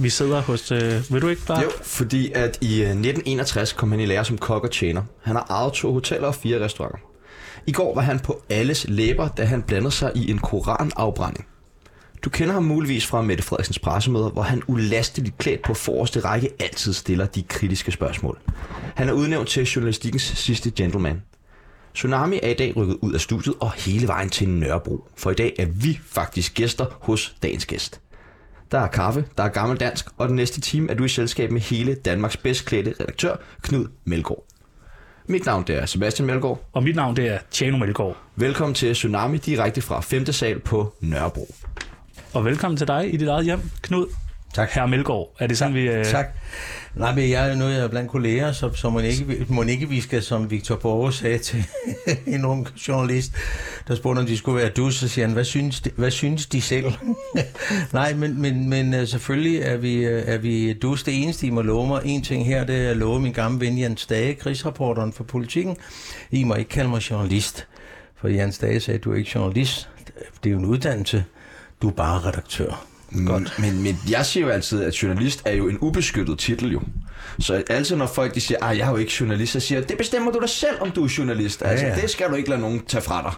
Vi sidder hos... Øh, vil du ikke bare... Jo, fordi at i øh, 1961 kom han i lære som kok og tjener. Han har ejet to hoteller og fire restauranter. I går var han på alles læber, da han blandede sig i en koranafbrænding. Du kender ham muligvis fra Mette Frederiksens pressemøder, hvor han ulasteligt klædt på forreste række altid stiller de kritiske spørgsmål. Han er udnævnt til journalistikkens sidste gentleman. Tsunami er i dag rykket ud af studiet og hele vejen til Nørrebro, for i dag er vi faktisk gæster hos dagens gæst. Der er kaffe, der er gammel dansk, og den næste time er du i selskab med hele Danmarks bedst klædte redaktør, Knud Melgaard. Mit navn det er Sebastian Melgaard. Og mit navn det er Tjano Melgaard. Velkommen til Tsunami direkte fra 5. sal på Nørrebro. Og velkommen til dig i dit eget hjem, Knud. Tak. Herre Melgaard. Er det sådan, vi... Øh... Tak. Nej, men jeg er nu jeg blandt kolleger, så, så må, ikke, må ikke vi skal, som Victor Borge sagde til en ung journalist, der spurgte, om de skulle være du, så siger han, hvad synes de, hvad synes de selv? Nej, men, men, men øh, selvfølgelig er vi, øh, er vi dus. Det eneste, I må love mig, en ting her, det er at love min gamle ven Jens Dage, krigsrapporteren for politikken. I må ikke kalde mig journalist, for Jens Dage sagde, du er ikke journalist. Det er jo en uddannelse. Du er bare redaktør. Godt. Men, men jeg siger jo altid, at journalist er jo en ubeskyttet titel jo. Så altid når folk de siger, at jeg er jo ikke journalist, så siger jeg, det bestemmer du dig selv, om du er journalist. Altså, Ja, ja. det skal du ikke lade nogen tage fra dig.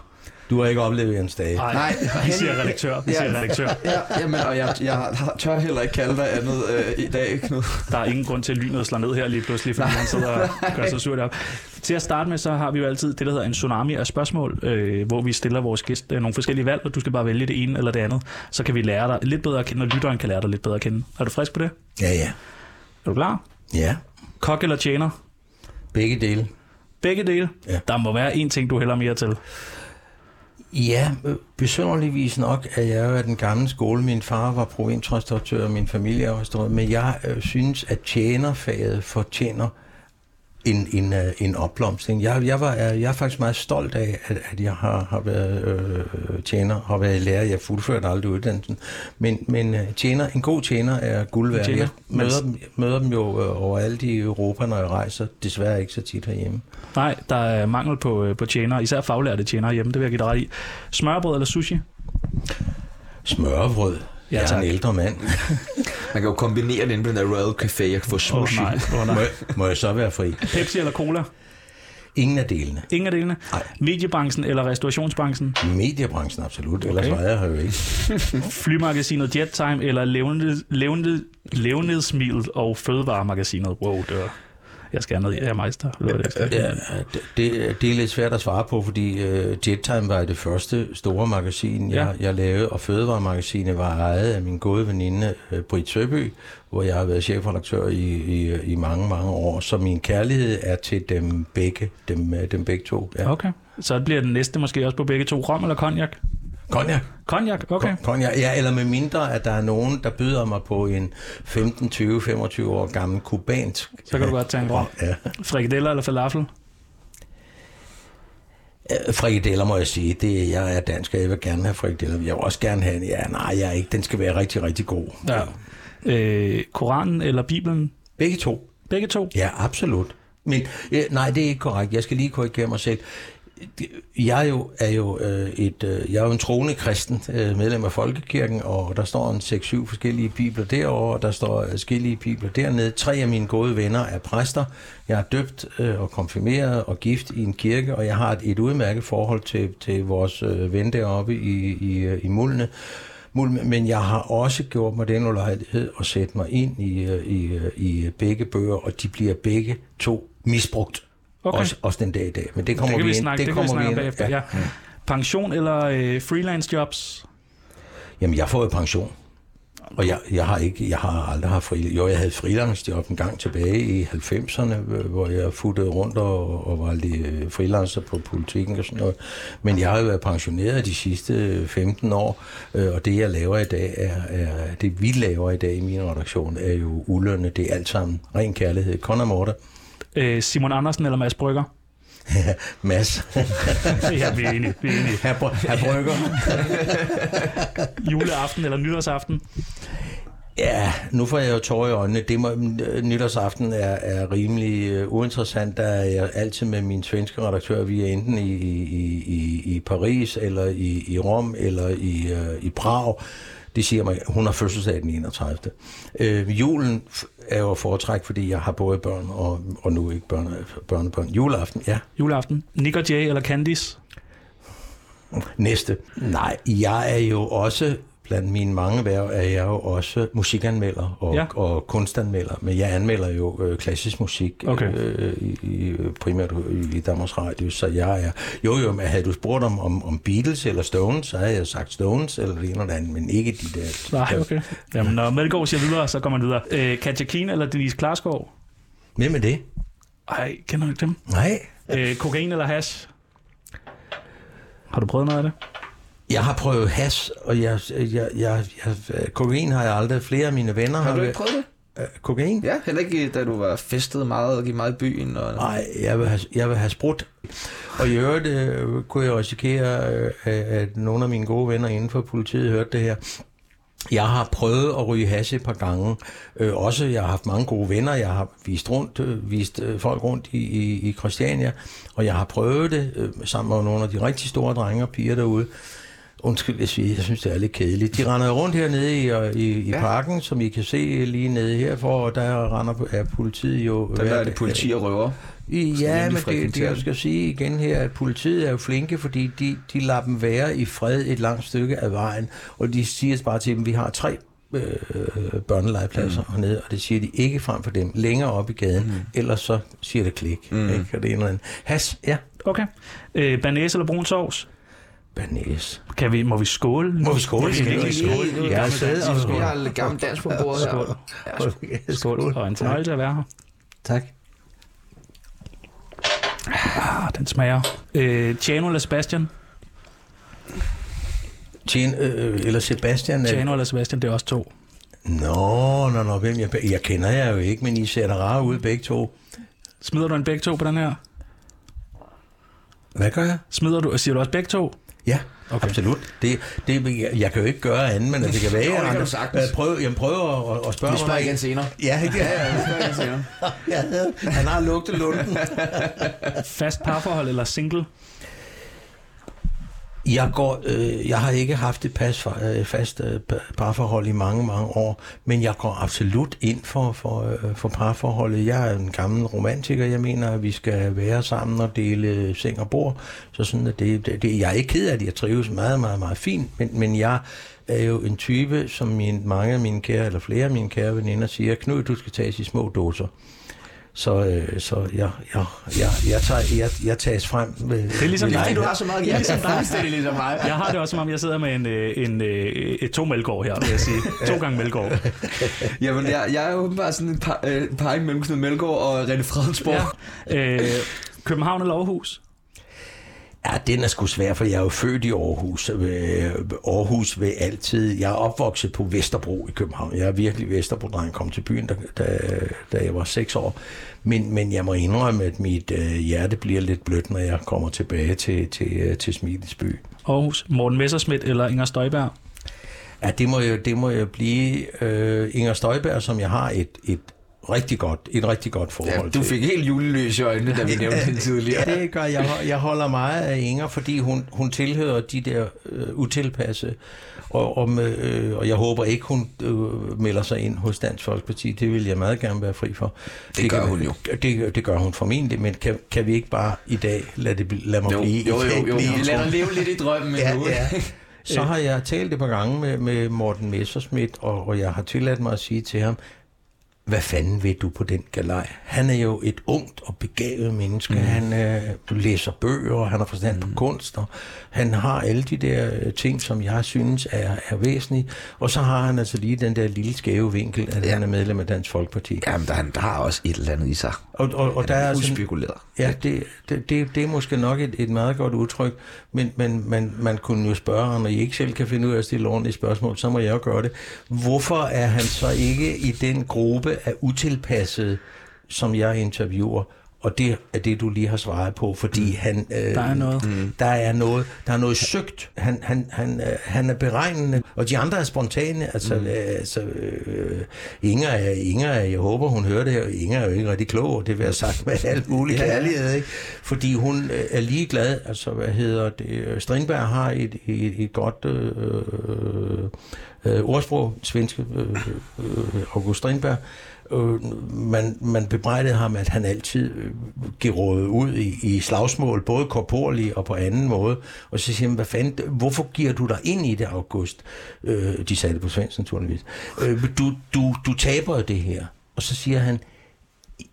Du har ikke oplevet Jens Dage. Nej, Nej, vi siger redaktør. Vi siger redaktør. Ja, jamen, og jeg, jeg tør heller ikke kalde dig andet øh, i dag, Knud. Der er ingen grund til, at lynet slår ned her lige pludselig, fordi han sidder og gør sig surt op. Til at starte med, så har vi jo altid det, der hedder en tsunami af spørgsmål, øh, hvor vi stiller vores gæst øh, nogle forskellige valg, og du skal bare vælge det ene eller det andet. Så kan vi lære dig lidt bedre at kende, og lytteren kan lære dig lidt bedre at kende. Er du frisk på det? Ja, ja. Er du klar? Ja, Kok eller tjener? begge dele. Begge dele? Ja. Der må være en ting, du hælder mere til. Ja, øh, besynderligvis nok er jeg jo af den gamle skole. Min far var provinsrestauratør, og min familie er restauratør, men jeg øh, synes, at tjenerfaget fortjener en, en, øh, en opblomstring. Jeg, jeg, var, jeg er faktisk meget stolt af, at, at jeg har, har været øh, tjener, har været lærer. Jeg fuldførte aldrig uddannelsen. Men, men øh, tjener, en god tjener er guld værd. Tjener, Jeg møder, dem, møder dem jo øh, overalt i Europa, når jeg rejser. Desværre ikke så tit herhjemme. Nej, der er mangel på, øh, på tjenere, især faglærte tjenere hjemme, det vil jeg give dig ret i. Smørbrød eller sushi? Smørbrød. Ja, jeg er tak. en ældre mand. Man kan jo kombinere det inde på den der Royal Café. Jeg kan få Åh oh, nej, oh, Må, nej. jeg- må jeg så være fri? Pepsi eller cola? Ingen af delene. Ingen af delene. Nej. Mediebranchen eller restaurationsbranchen? Mediebranchen absolut, ellers Okay. var jeg her jo ikke. Flymagasinet Jettime eller levende, levende, levnedsmiddel og fødevaremagasinet? Wow, det var... Jeg skal ned, jeg er meister. Det skal. Ja, det, det, er lidt svært at svare på, fordi uh, Jettime var det første store magasin, jeg, Ja. jeg lavede, og Fødevaremagasinet var ejet af min gode veninde uh, Britt Søby, hvor jeg har været chefredaktør i, i, i mange, mange år. Så min kærlighed er til dem begge, dem, øh, dem begge to. Ja. Okay. Så bliver den næste måske også på begge to. Rom eller cognac? Cognac. Cognac, okay. Cognac. Ja, eller med mindre, at der er nogen, der byder mig på en 15, 20, 25 år gammel kubansk. Så kan du godt tage en rom. Ja. Frikadeller eller falafel? Øh, Frikadeller må jeg sige, det, jeg er dansk, og jeg vil gerne have frikadeller. Jeg vil også gerne have en, ja, nej, jeg er ikke, den skal være rigtig, rigtig god. Ja. Øh, Koranen eller Bibelen? Begge to. Begge to. Ja, absolut. Men øh, nej, det er ikke korrekt. Jeg skal lige korrigere mig selv. Jeg jo, er jo, øh, et, øh, jeg er jo en troende kristen, øh, medlem af Folkekirken, og der står en 6-7 forskellige bibler derovre, og der står øh, forskellige bibler dernede. Tre af mine gode venner er præster. Jeg er døbt øh, og konfirmeret og gift i en kirke, og jeg har et, et udmærket forhold til, til vores øh, ven deroppe i, i, øh, i Mulne. Men jeg har også gjort mig den ulejlighed at sætte mig ind i, øh, i, i begge bøger, og de bliver begge to misbrugt. Okay. Også, også den dag i dag. Men det kommer det vi ind- snakke, det, det kan vi kommer snakke ind- bagefter. Ja. Ja. Pension eller øh, freelance jobs? Jamen, jeg får jo pension. Og jeg, jeg har ikke, jeg har aldrig haft fri. Jo, jeg havde freelance job en gang tilbage i 90'erne, øh, hvor jeg futtede rundt og, og var lidt øh, freelancer på politikken og sådan noget. Men jeg har jo været pensioneret de sidste 15 år, øh, og det jeg laver i dag er, er det vi laver i dag i min redaktion, er jo ulønnet. Det er alt sammen ren kærlighed. Conor Morte. Øh, Simon Andersen eller Mads Brygger? Mads. ja, vi er enige. Vi er enige. Herr, Bry- Herr Brygger. Juleaften eller nytårsaften? Ja, nu får jeg jo tårer i øjnene. Det må, nytårsaften er, er rimelig uh, uinteressant. Der er jeg altid med min svenske redaktør. Vi er enten i, i, i, i Paris, eller i, i Rom, eller i, uh, i Prag. Det siger mig, hun har fødselsdag den 31. Øh, julen er jo foretræk, fordi jeg har både børn og, og nu ikke børn, børnebørn. Juleaften, ja. Juleaften. Nick og Jay eller Candice? Næste. Nej, jeg er jo også blandt mine mange værv er jeg jo også musikanmelder og, Ja. og kunstanmelder, men jeg anmelder jo øh, klassisk musik Okay. øh, i, primært i, Danmarks Radio, så jeg er... Jo, jo, men havde du spurgt om, om, om Beatles eller Stones, så havde jeg sagt Stones eller det ene eller det andet, men ikke de der... Nej, okay. Jamen, når Melgaard siger videre, så går man videre. Øh, Katja Keen eller Denise Klarskov? Hvem er det? Ej, kender du ikke dem? Nej. Øh, kokain eller hash? Har du prøvet noget af det? Jeg har prøvet has, og jeg, jeg, jeg, jeg, kokain har jeg aldrig. Flere af mine venner Har du har ikke prøvet det? Øh, Kokain? Ja, heller ikke da du var festet meget og gik meget i byen. Og... Nej, jeg vil have, jeg vil have sprudt. Og i øvrigt øh, kunne jeg risikere, øh, at nogle af mine gode venner inden for politiet hørte det her. Jeg har prøvet at ryge hash et par gange. Øh, også, jeg har haft mange gode venner. Jeg har vist, rundt, øh, vist øh, folk rundt i, i, i Christiania. Og jeg har prøvet det øh, sammen med nogle af de rigtig store drenge og piger derude. Undskyld, jeg, siger, jeg synes, det er lidt kedeligt. De render rundt hernede i, i, i Ja. parken, som I kan se lige nede herfor, og der render er politiet jo... Der er det politi og røver. i- Ja, men det, det jeg skal sige igen her, at politiet er jo flinke, fordi de, de lader dem være i fred et langt stykke af vejen, og de siger bare til dem, vi har tre øh, børnelegepladser mm. hernede, og det siger de ikke frem for dem længere op i gaden, mm. ellers så siger det klik. Mm. Ikke? Og det er en eller anden. Has, ja, Okay. Øh, banæs eller brun sovs? Banæs. Kan vi, må vi skåle? Må vi skåle? Vi skal virkelig skåle? skåle. Jeg har siddet og Vi har lidt gammel dans på bordet her. Skål. Skål. Og en fornøjelse at være her. Tak. Ah, den smager. Øh, Tjano eller Sebastian? Tjen, øh, eller Sebastian. er- Tjano eller Sebastian, det er også to. Nå, nå, nå, hvem jeg, jeg kender jeg jo ikke, men I ser da rare ud begge to. Smider du en begge to på den her? Hvad gør jeg? Smider du, siger du også begge to? Ja, Okay. absolut. Det, det, jeg, jeg kan jo ikke gøre andet, men det kan være, Jo, det kan du prøver, jeg prøver at, at spørge Vi spørger igen senere. Ja, ikke? Ja, ja, vi spørger igen senere. ja, han har lugtet lunden. Fast parforhold eller single? Jeg, går, øh, jeg har ikke haft et pas, øh, fast øh, parforhold i mange, mange år, men jeg går absolut ind for, for, øh, for parforholdet. Jeg er en gammel romantiker. Jeg mener, at vi skal være sammen og dele øh, seng og bord. Så sådan, at det, det, det, jeg er ikke ked af det. Jeg trives meget, meget, meget fint, men, men jeg er jo en type, som min, mange af mine kære, eller flere af mine kære veninder siger, Knud, du skal tages i små doser. Så, øh, så jeg, jeg, jeg, jeg, tager, jeg, jeg tages frem. Med, Det er ligesom Det er dig. fordi, du har så meget ja, ligesom dig. ligesom mig. Jeg har det også, som om jeg sidder med en, øh, en, øh, et to mælkår her, vil jeg sige. To gange mælkår. Jamen, jeg, jeg er jo åbenbart sådan en par, øh, parring mellem Knud Melgaard og René Fredensborg. Ja. Øh, København eller Aarhus? Ja, den er sgu svær, for jeg er jo født i Aarhus. Øh, Aarhus vil altid... Jeg er opvokset på Vesterbro i København. Jeg er virkelig Vesterbro-dreng. kom til byen, da, da, da jeg var seks år. Men, men jeg må indrømme, at mit øh, hjerte bliver lidt blødt, når jeg kommer tilbage til, til, øh, til Smilesby. Aarhus. Morten Messerschmidt eller Inger Støjberg? Ja, det må jo, det må jo blive øh, Inger Støjberg, som jeg har et, et rigtig godt, et rigtig godt forhold Ja, du til. fik helt juleløs i øjnene, da vi nævnte hende tidligere. Ja, det gør jeg. Jeg holder meget af Inger, fordi hun, hun tilhører de der øh, utilpasse, og, og, med, øh, og jeg håber ikke, hun øh, melder sig ind hos Dansk Folkeparti. Det vil jeg meget gerne være fri for. Det gør kan, hun jo. Det, det gør hun formentlig, men kan, kan vi ikke bare i dag lade, det, lade mig Jo, blive? jo, jo, jo. lader tro? dig leve lidt i drømmen Ja, nu. ja. Så har jeg talt et par gange med, med Morten Messerschmidt, og, og jeg har tilladt mig at sige til ham, hvad fanden ved du på den galej? Han er jo et ungt og begavet menneske. Mm. Han øh, læser bøger, og han har forstand på kunst, og han har alle de der øh, ting, som jeg synes er, er væsentlige. Og så har han altså lige den der lille skæve vinkel, at ja. han er medlem af Dansk Folkeparti. Jamen, der, der har også et eller andet i sig. Og, og, og der er altså... Ja, det, det, det, det er måske nok et, et meget godt udtryk, men, men man, man kunne jo spørge, og når I ikke selv kan finde ud af at stille ordentlige spørgsmål, så må jeg jo gøre det. Hvorfor er han så ikke i den gruppe af utilpassede, som jeg interviewer? Og det er det, du lige har svaret på, fordi mm. han... Øh, Der er noget. Mm. Der er noget, der er noget søgt. Han, han, han, øh, han er beregnende, og de andre er spontane. Altså, mm. øh, altså øh, Inger, er, Inger er, jeg håber, hun hører det her. Inger er jo ikke rigtig klog, og det vil jeg sagt med alt muligt Ja. kærlighed, ikke? Fordi hun øh, er ligeglad. Altså, hvad hedder det? Strindberg har et, et, et godt øh, øh, ordsprog, svenske øh, øh, August Strindberg. Øh, man, man bebrejdede ham, at han altid øh, geråede ud i, i slagsmål, både korporlige og på anden måde. Og så siger han, hvad fanden, hvorfor giver du dig ind i det, August? Øh, de sagde det på svensk, naturligvis. Øh, du, du, du taber det her. Og så siger han,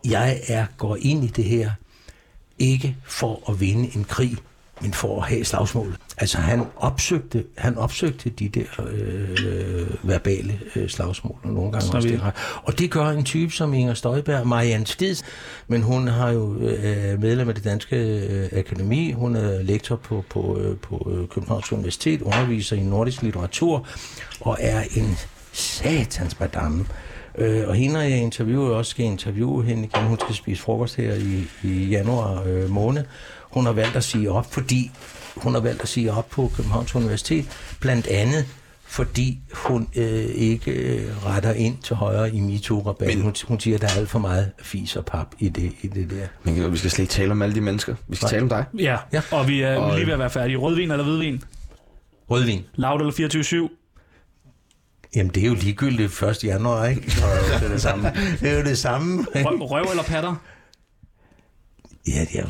jeg er går ind i det her, ikke for at vinde en krig, men for at have slagsmål. Altså han opsøgte, han opsøgte de der øh, verbale øh, slagsmål, og nogle gange Så også det. Og det gør en type som Inger Støjberg, Marianne Stids, men hun har jo øh, medlem af det danske øh, akademi, hun er lektor på, på, øh, på øh, Københavns Universitet, underviser i nordisk litteratur, og er en satans madame. Øh, og hende har jeg interviewet, også skal interviewe hende igen. Hun skal spise frokost her i, i januar øh, måned. Hun har valgt at sige op, fordi hun har valgt at sige op på Københavns Universitet, blandt andet fordi hun øh, ikke øh, retter ind til højre i MeToo-rabatten. Men- Hun, hun siger, at der er alt for meget fis og pap i det, i det der. Men vi skal slet ikke tale om alle de mennesker. Vi skal Nej. tale om dig. Ja, Ja. og vi er Og- lige ved at være færdige. Rødvin eller hvidvin? Rødvin. Loud eller 24-7? Jamen, det er jo ligegyldigt 1. januar, ikke? det er det samme. Det er jo det samme. Røv, røv eller patter? Ja, det jo...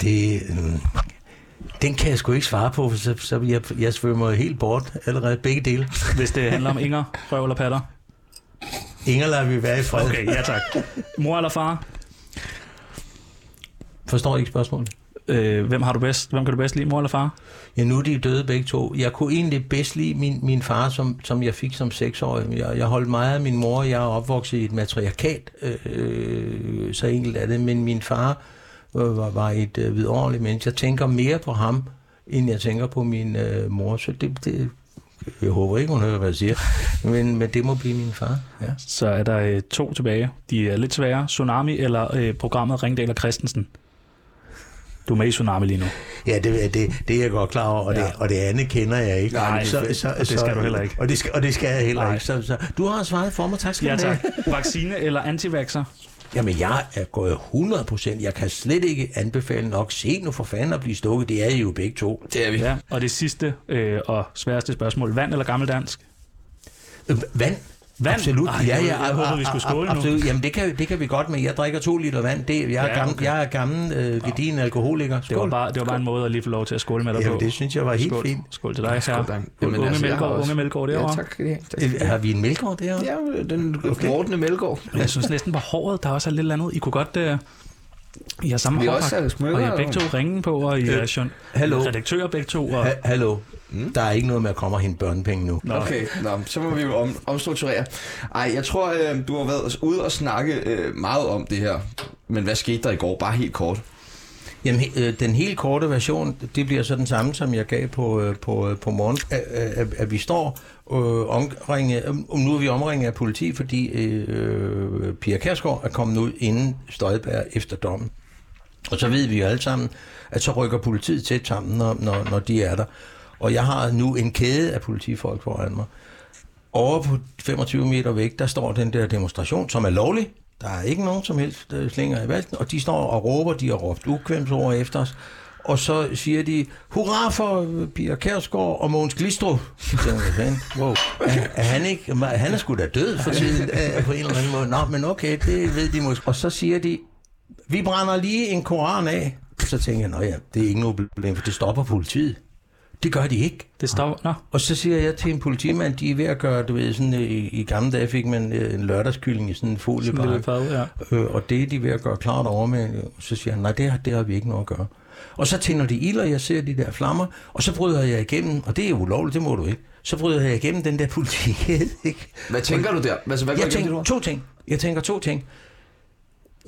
Det, øh, den kan jeg sgu ikke svare på, for så, så jeg, jeg svømmer helt bort allerede begge dele. Hvis det handler om Inger, røv eller patter? Inger lader vi være i fred. Okay, ja tak. Mor eller far? Forstår ikke spørgsmålet. Øh, hvem har du bedst? Hvem kan du bedst lide, mor eller far? Ja, nu er de døde begge to. Jeg kunne egentlig bedst lide min, min far, som, som jeg fik som seksårig. Jeg, jeg holdt meget af min mor. Jeg er opvokset i et matriarkat, øh, så enkelt er det. Men min far øh, var, var et øh, vidunderligt menneske. Jeg tænker mere på ham, end jeg tænker på min øh, mor. Så det, det, jeg håber ikke, hun hører, hvad jeg siger. Men, men det må blive min far. Ja. Så er der øh, to tilbage. De er lidt svære. Tsunami eller øh, programmet Ringdal og Christensen? Du er med i Tsunami lige nu. Ja, det, det, det er jeg godt klar over, og, ja. det, og det andet kender jeg ikke. Nej, så, det- så, det skal du heller ikke. Og det skal, og det skal jeg heller Nej. ikke. Så, så, du har svaret for mig, tak skal Ja du have. tak. Vaccine eller antivaxer? Jamen, jeg er gået 100 procent. Jeg kan slet ikke anbefale nok. Se nu for fanden at blive stukket. Det er I jo begge to. Det er vi. Ja. Og det sidste øh, og sværeste spørgsmål. Vand eller gammeldansk? Øh, Vand? Vand? Absolut. Ej, ja, jeg- ja, jeg håber, vi skulle skåle nu. Absolut. Jamen, det kan, det kan vi godt, men jeg drikker to liter vand. Det, jeg, er Ja, gammel, okay. jeg er gammel øh, gedin alkoholiker. Det var, Skål. bare, det var bare en måde at lige få lov til at skåle med dig Jamen, på. det synes jeg var helt skål. fint. Skål til dig, Skål, her. Unge Jamen, altså, jeg Melgaard, også- unge Melgaard derovre. Ja, tak have. Tak Øh. Har vi en mælkegård derovre? Ja, den okay. Melgaard. Jeg synes næsten på håret, der også er lidt eller andet. I kunne godt... Øh, I har samme Vi også smykker, og I har begge to ringen på, og I er Øh, journ- hallo? redaktører begge to. Og, Ha- hallo. Der er ikke noget med at komme og hente børnepenge nu. Nå, Okay, nå, så må vi jo om, omstrukturere. Ej, jeg tror, øh, du har været ude og snakke øh, meget om det her. Men hvad skete der i går? Bare helt kort. Jamen, øh, den helt korte version, det bliver så den samme, som jeg gav på, øh, på, øh, på morgen. At, at, at vi står øh, omringet, øh, nu er vi omringet af politi, fordi øh, Pia Kærsgaard er kommet ud inden Støjberg efter dommen. Og så ved vi jo alle sammen, at så rykker politiet tæt sammen, når, når, når de er der. Og jeg har nu en kæde af politifolk foran mig. Over på 25 meter væk, der står den der demonstration, som er lovlig. Der er ikke nogen som helst øh, slinger i valsen, og de står og råber, de har råbt ukvemsord efter os. Og så siger de, hurra for øh, Pia Kærsgaard og Mogens Glistrup. Så tænker jeg, "Hvad fanden? wow. er, han ikke, han er sgu da død for tiden øh, på en eller anden måde. Nå, men okay, det ved de måske. Og så siger de, vi brænder lige en koran af. Så tænker jeg, nå ja, det er ikke noget problem, for det stopper politiet. Det gør de ikke. det står... Nå, Og så siger jeg til en politimand, de er ved at gøre, du ved, sådan øh, i, i gamle dage fik man øh, en lørdagskylling i sådan en foliebakke. ja. Øh, og det er de ved at gøre klart over med. Så siger han, nej, det har, det har vi ikke noget at gøre. Og så tænder de ild, og jeg ser de der flammer, og så bryder jeg igennem, og det er jo ulovligt, det må du ikke. Så bryder jeg igennem den der politikæde, ikke? Hvad tænker du der? Altså, hvad Jeg igennem tænker dit to ting. Jeg tænker to ting.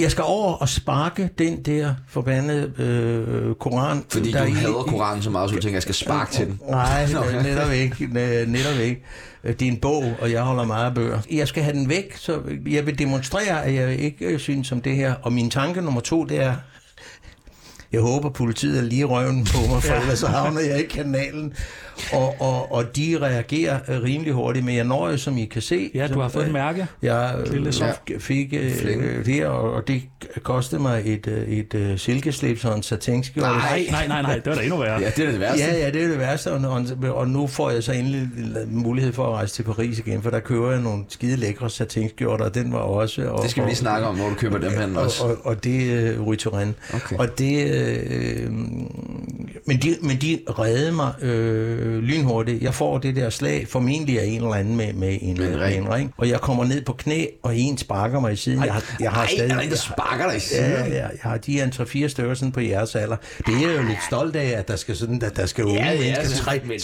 Jeg skal over og sparke den der forbandede øh, koran. Fordi der du er i- hader Koranen så meget, så du tænker, jeg skal sparke til den. Nej, ja. netop ikke. Netop ikke. Det er en bog, og jeg holder meget af bøger. Jeg skal have den væk, så jeg vil demonstrere, at jeg ikke øh, synes som det her. Og min tanke nummer to, det er, jeg håber, politiet er lige røven på mig, for ellers så havner jeg i kanalen. Og, og, og de reagerer øh, rimelig hurtigt, men jeg når jo, som I kan se. Ja, du har fået et mærke. Jeg Lille øh, soft. fik øh, øh, det, og, og det kostede mig et, øh, et, et silkeslips og en satinskjorte. Nej, nej, nej, nej, det var da endnu værre. Ja, det er det værste. Ja, ja, det er det værste, og, og, og nu får jeg så endelig mulighed for at rejse til Paris igen, for der køber jeg nogle skide lækre satinskjorter, og den var også... Og, Det skal vi lige snakke om, hvor du køber dem hen og, også. og, og det uh, Rytoren. Okay. Og det... Øh, men, de, men de reddede mig øh, lynhurtigt. Jeg får det der slag, formentlig af en eller anden med, med, en, Med en med ring. en ring. Og jeg kommer ned på knæ, og en sparker mig i siden. Jeg har, jeg har Ej, der en, der sparker dig i siden? ja, ja, jeg har de her 3-4 stykker sådan på jeres alder. Det er jeg jo lidt stolt af, at der skal sådan, at der skal unge Ja, ja, mennesker, selvfølgelig.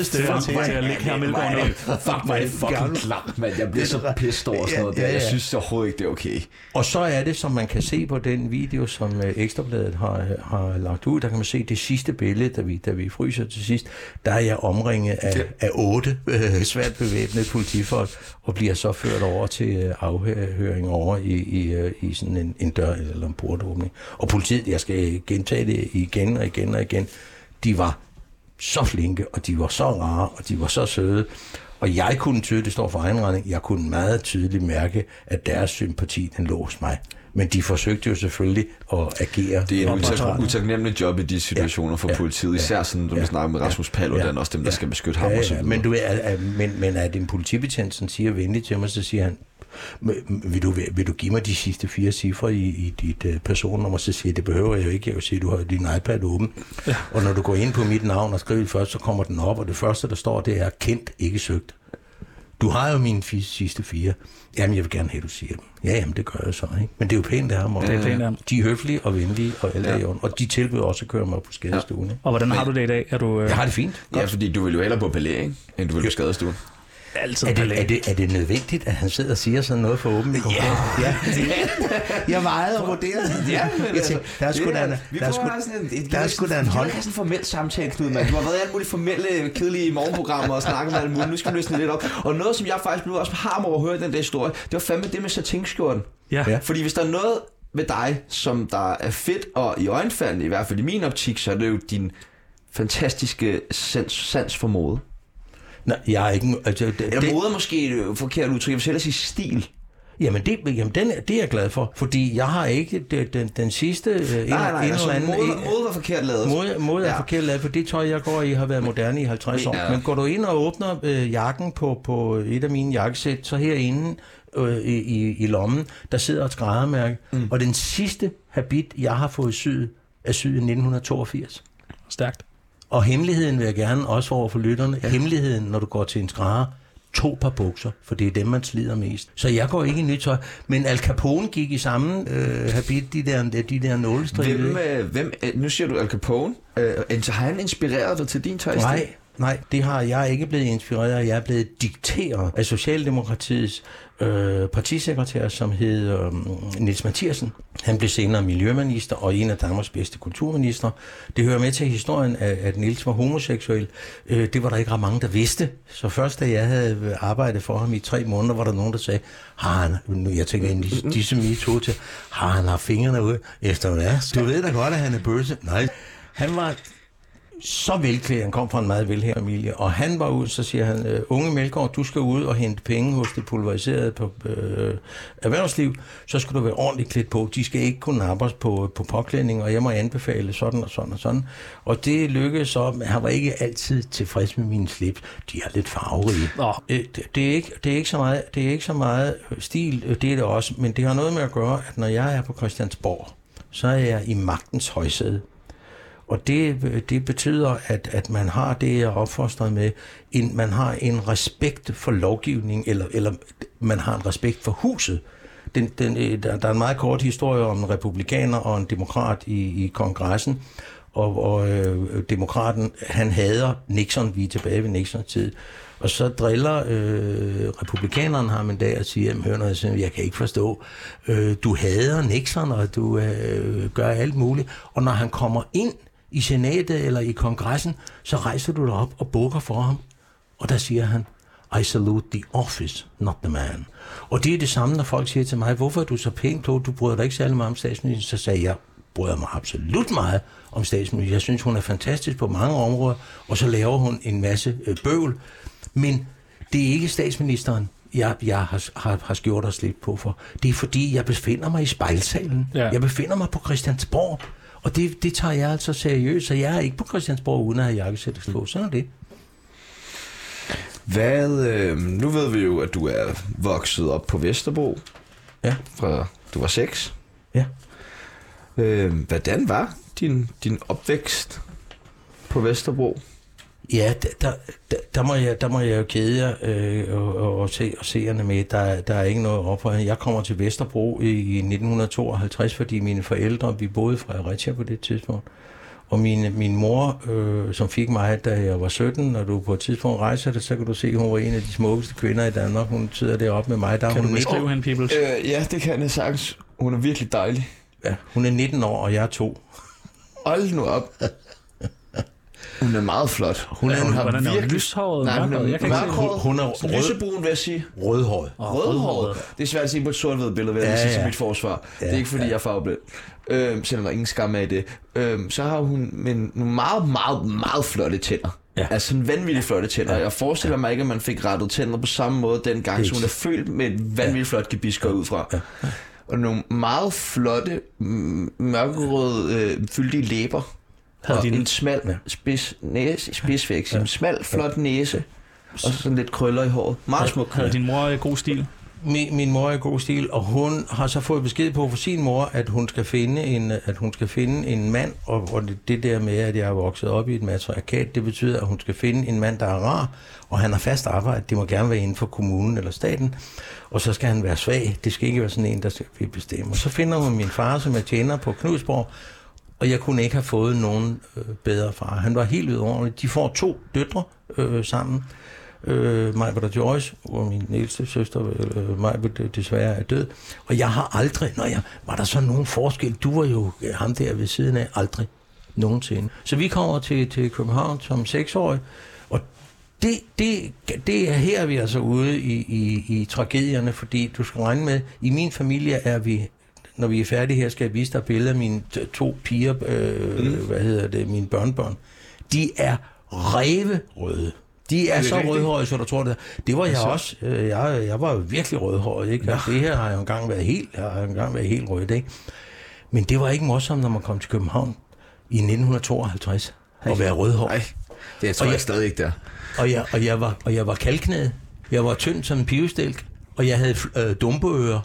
3-4 stykker Fuck mig, til at lægge her ned. Fuck mig, fucking klar, mand. Jeg bliver så pissed over sådan noget der. Jeg synes overhovedet ikke, det er okay. Og så er det, som man kan se på den video, som øh, Ekstrabladet har, har lagt ud, der kan man se det sidste billede, da vi, da vi fryser til sidst, der er jeg omringet af, af otte øh, svært bevæbnede politifolk, og bliver så ført over til øh, afhøring over i, i, øh, i sådan en, en dør eller en portåbning. Og politiet, jeg skal gentage det igen og igen og igen, de var så flinke, og de var så rare, og de var så søde. Og jeg kunne tydeligt, det står for egen regning, jeg kunne meget tydeligt mærke, at deres sympati, den lå hos mig. Men de forsøgte jo selvfølgelig at agere. Det er en neutralt. utak- utaknemmelig job i de situationer for Ja. politiet, især sådan, når vi Ja. snakker med Rasmus Paludan, også dem, der skal beskytte ham ja, og så ja, videre. men, du at, men, men at en politibetjent sådan siger venligt til mig, så siger han, "Men, vil du, vil du give mig de sidste fire cifre i, i dit uh, personnummer? Så siger jeg, det behøver jeg jo ikke. Jeg vil sige, du har din iPad åben. Ja. Og når du går ind på mit navn og skriver det først, så kommer den op, og det første, der står, det er kendt, ikke søgt. Du har jo mine fi- sidste fire. Jamen, jeg vil gerne have, at du siger dem. Ja, jamen, det gør jeg så, ikke? Men det er jo pænt af ham. Og Det er pænt af ham. De er høflige og venlige og alle ja. i. Og de tilbyder også at køre mig på skadestuen. Ja. Og hvordan har du det i dag? Er du øh, Jeg har det fint. Ja, fordi du vil jo hellere på palæ, ikke? End du vil på skadestuen. Altid Er det, er, det, er det nødvendigt, at han sidder og siger sådan noget for åben mikrofon? Ja. Jeg vejede og vurderede. Ja, jeg tænkte, der er sgu da en, der er sgu, der er sgu da en hånd. Vi sådan en formel samtale, Knud, mand. Du har været i alle mulige formelle, kedelige morgenprogrammer og snakket om alt muligt. Nu skal vi løsne lidt op. Og noget, som jeg faktisk blev også harm over at høre den der historie, det var fandme det med satinskjorten. Ja. Ja. Fordi hvis der er noget ved dig, som der er fedt og i øjenfaldende, i hvert fald i min optik, så er det jo din fantastiske sans, sans for mode. Nej, jeg er ikke... Altså, det, Eller det, mode er måske et øh, forkert udtryk, jeg vil hellere sige stil. jamen, det, jamen den, er- det er jeg glad for, fordi jeg har ikke den, den, den sidste... øh, En, Nej, nej, en altså, eller anden, mode, en- mode var forkert lavet. Mode, mode er Ja. forkert lavet, for det tøj, jeg går i, har været moderne i 50 år. Ja. Men går du ind og åbner øh, jakken på, på et af mine jakkesæt, så herinde øh, i, i, i lommen, der sidder et skræddermærke. Mm. Og den sidste habit, jeg har fået syet, er syet i 1982. Stærkt. Og hemmeligheden vil jeg gerne også over for lytterne. Ja. Hemmeligheden, når du går til en skrædder, to par bukser, for det er dem, man slider mest. Så jeg går ikke i nyt tøj. Men Al Capone gik i samme øh, habit, de der, de der nålestribe. Hvem, øh, hvem, øh, nu siger du Al Capone. Øh, har han inspireret dig til din tøjstil? Nej, nej, det har jeg ikke blevet inspireret af. Jeg er blevet dikteret af Socialdemokratiets øh, partisekretær, som hed øh, Niels Mathiasen. Han blev senere miljøminister og en af Danmarks bedste kulturminister. Det hører med til historien, at, at Niels var homoseksuel. Øh, det var der ikke ret mange, der vidste. Så først da jeg havde arbejdet for ham i tre måneder, var der nogen, der sagde, har han, nu jeg tænker ind i disse to til, har han haft fingrene ude efter hvad? Du ved da godt, at han er bøsse. Nej, han var så velklædt. Han kom fra en meget velhævet familie. Og han var ud, så siger han, øh, unge Melgaard, du skal ud og hente penge hos det pulveriserede på, øh, erhvervsliv. Så skal du være ordentligt klædt på. De skal ikke kunne nappes på, på påklædning, og jeg må anbefale sådan og sådan og sådan. Og det lykkedes så, men han var ikke altid tilfreds med mine slips. De er lidt farverige. Nå. Øh, det, det, er ikke, det, er ikke så meget, det er ikke så meget øh, stil, øh, det er det også, men det har noget med at gøre, at når jeg er på Christiansborg, så er jeg i magtens højsæde. Og det, det betyder, at, at man har det, jeg er opfostret med, en, man har en respekt for lovgivning, eller, eller man har en respekt for huset. Den, den, øh, der, der er en meget kort historie om en republikaner og en demokrat i, i kongressen, og, og øh, demokraten, han hader Nixon, vi er tilbage ved Nixons tid, og så driller øh, republikaneren ham en dag og siger, "Jamen, hør noget, jeg kan ikke forstå, øh, du hader Nixon, og du øh, gør alt muligt. Og når han kommer ind i senatet eller i kongressen, så rejser du dig op og bukker for ham. Og der siger han, I salute the office, not the man. Og det er det samme, når folk siger til mig, hvorfor er du så pænt klog, du bryder dig ikke særlig meget om statsministeren, så sagde jeg, bryder mig absolut meget om statsministeren. Jeg synes, hun er fantastisk på mange områder, og så laver hun en masse øh, bøvl. Men det er ikke statsministeren, jeg, jeg har, har, har skjort os lidt på for. Det er fordi, jeg befinder mig i spejlsalen. Ja. Jeg befinder mig på Christiansborg. Og det, det tager jeg altså seriøst, så jeg er ikke på Christiansborg uden at have jakkesæt på. Sådan er det. Hvad, øh, nu ved vi jo, at du er vokset op på Vesterbro, Ja. fra du var seks. Ja. Øh, hvordan var din, din opvækst på Vesterbro? Ja, der, der, der, må jeg, der må jeg jo kede jer øh, og, og, og, se, og seerne med. Der, der er ikke noget op for Jeg kommer til Vesterbro i, i 1952, fordi mine forældre, vi boede i Fredericia på det tidspunkt. Og min, min mor, øh, som fik mig, da jeg var 17, når du på et tidspunkt rejser det, så kan du se, at hun var en af de smukkeste kvinder i Danmark. Hun sidder deroppe med mig. Der er Kan hun du 19, beskrive hende, Peoples? Øh, ja, det kan jeg sagtens. Hun er virkelig dejlig. ja, hun er 19 år, og jeg er to. Hold nu op. Hun er meget flot. Hun er- hun har Hvordan er hun? virkelig... Lyshåret, Nej, hun er Jeg kan mørkhåret. Hun er rød- Lysebrun, vil jeg sige. Rødhåret. Åh, Rødhåret. Det er svært at sige på et sort billede, vil jeg Ja, ja, sige ja. til mit forsvar. Ja, det er ikke, fordi ja. jeg er farveblind. Øhm, selvom der er ingen skam af i det. Øhm, så har hun men nogle meget, meget, meget flotte tænder. Ja. Altså sådan vanvittigt flotte tænder. Jeg forestiller mig ikke, at man fik rettet tænder på samme måde dengang, så hun er født med et vanvittigt flot gebis går ud fra. Og nogle meget flotte, mørkerøde, øh, fyldige læber. Havde og din- en smal Ja. spids næse, spidsvækst. En smal, flot næse. Og så sådan lidt krøller i håret. Meget smuk. Havde din mor god stil? Min, min mor er i god stil, og hun har så fået besked på fra sin mor, at hun skal finde en, at hun skal finde en mand, og, og det, det der med, at jeg er vokset op i et matriarkat, det betyder, at hun skal finde en mand, der er rar, og han har fast arbejde. Det må gerne være inden for kommunen eller staten, og så skal han være svag. Det skal ikke være sådan en, der skal bestemme. Og så finder hun min far, som er tjener på Knudsborg, og jeg kunne ikke have fået nogen øh, bedre far. Han var helt vidunderlig. De får to døtre øh, sammen. Øh, Majbert og Joyce, hvor min ældste søster, øh, Majbert, øh, desværre er død. Og jeg har aldrig, når jeg, var der så nogen forskel? Du var jo øh, ham der ved siden af, aldrig nogensinde. Så vi kommer til, til København som seksårige, og det, det, det er her, vi er så ude i, i, i tragedierne, fordi du skal regne med, i min familie er vi, når vi er færdige her, skal jeg vise dig billeder af mine to piger, øh, mm. hvad hedder det, mine børnebørn. De er ræverøde. De er, det så rødhårede, så du tror det. Det var jeg også. Øh, Jeg, jeg var virkelig rødhåret, ikke? Og det her har jeg engang været helt, jeg har engang været helt rødt, ikke? Men det var ikke morsomt, når man kom til København i 1952 at være rødhåret. Nej, det tror Og jeg jeg- stadig ikke der. Og jeg, og jeg var, og jeg var kalknædet. Jeg var tynd som en pivestilk. Og jeg havde øh, dumpeører.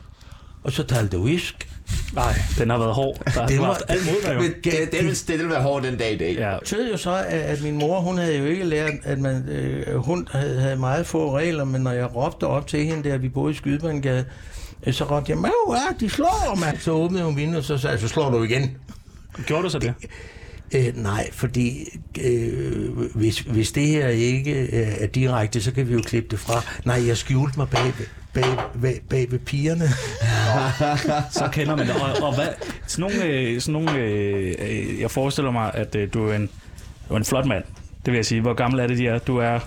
Og så talte whisk. Nej, den har været hård. Der, Det var- haft alt mod dig jo. Det, det, vil, det vil være hårdt den dag i dag. Ja, Det betød jo så, at, min mor, hun havde jo ikke lært, at man, øh, hun havde, havde meget få regler, men når jeg råbte op til hende, der vi boede i Skydebanegade, øh, så råbte jeg, Mau, ja, de slår mig. Så åbnede hun vinduet, og så sagde jeg, så slår du igen. gjorde du så det? Øh, nej, fordi øh, hvis, hvis det her ikke øh, er direkte, så kan vi jo klippe det fra. Nej, jeg skjulte mig bag, ved- bag, bag, bag ved pigerne. Så kender man det. Og, og hvad, sådan nogle, øh, sådan nogle øh, øh, jeg forestiller mig, at øh, du er en, du er en flot mand. Det vil jeg sige. Hvor gammel er det, de er? Du er...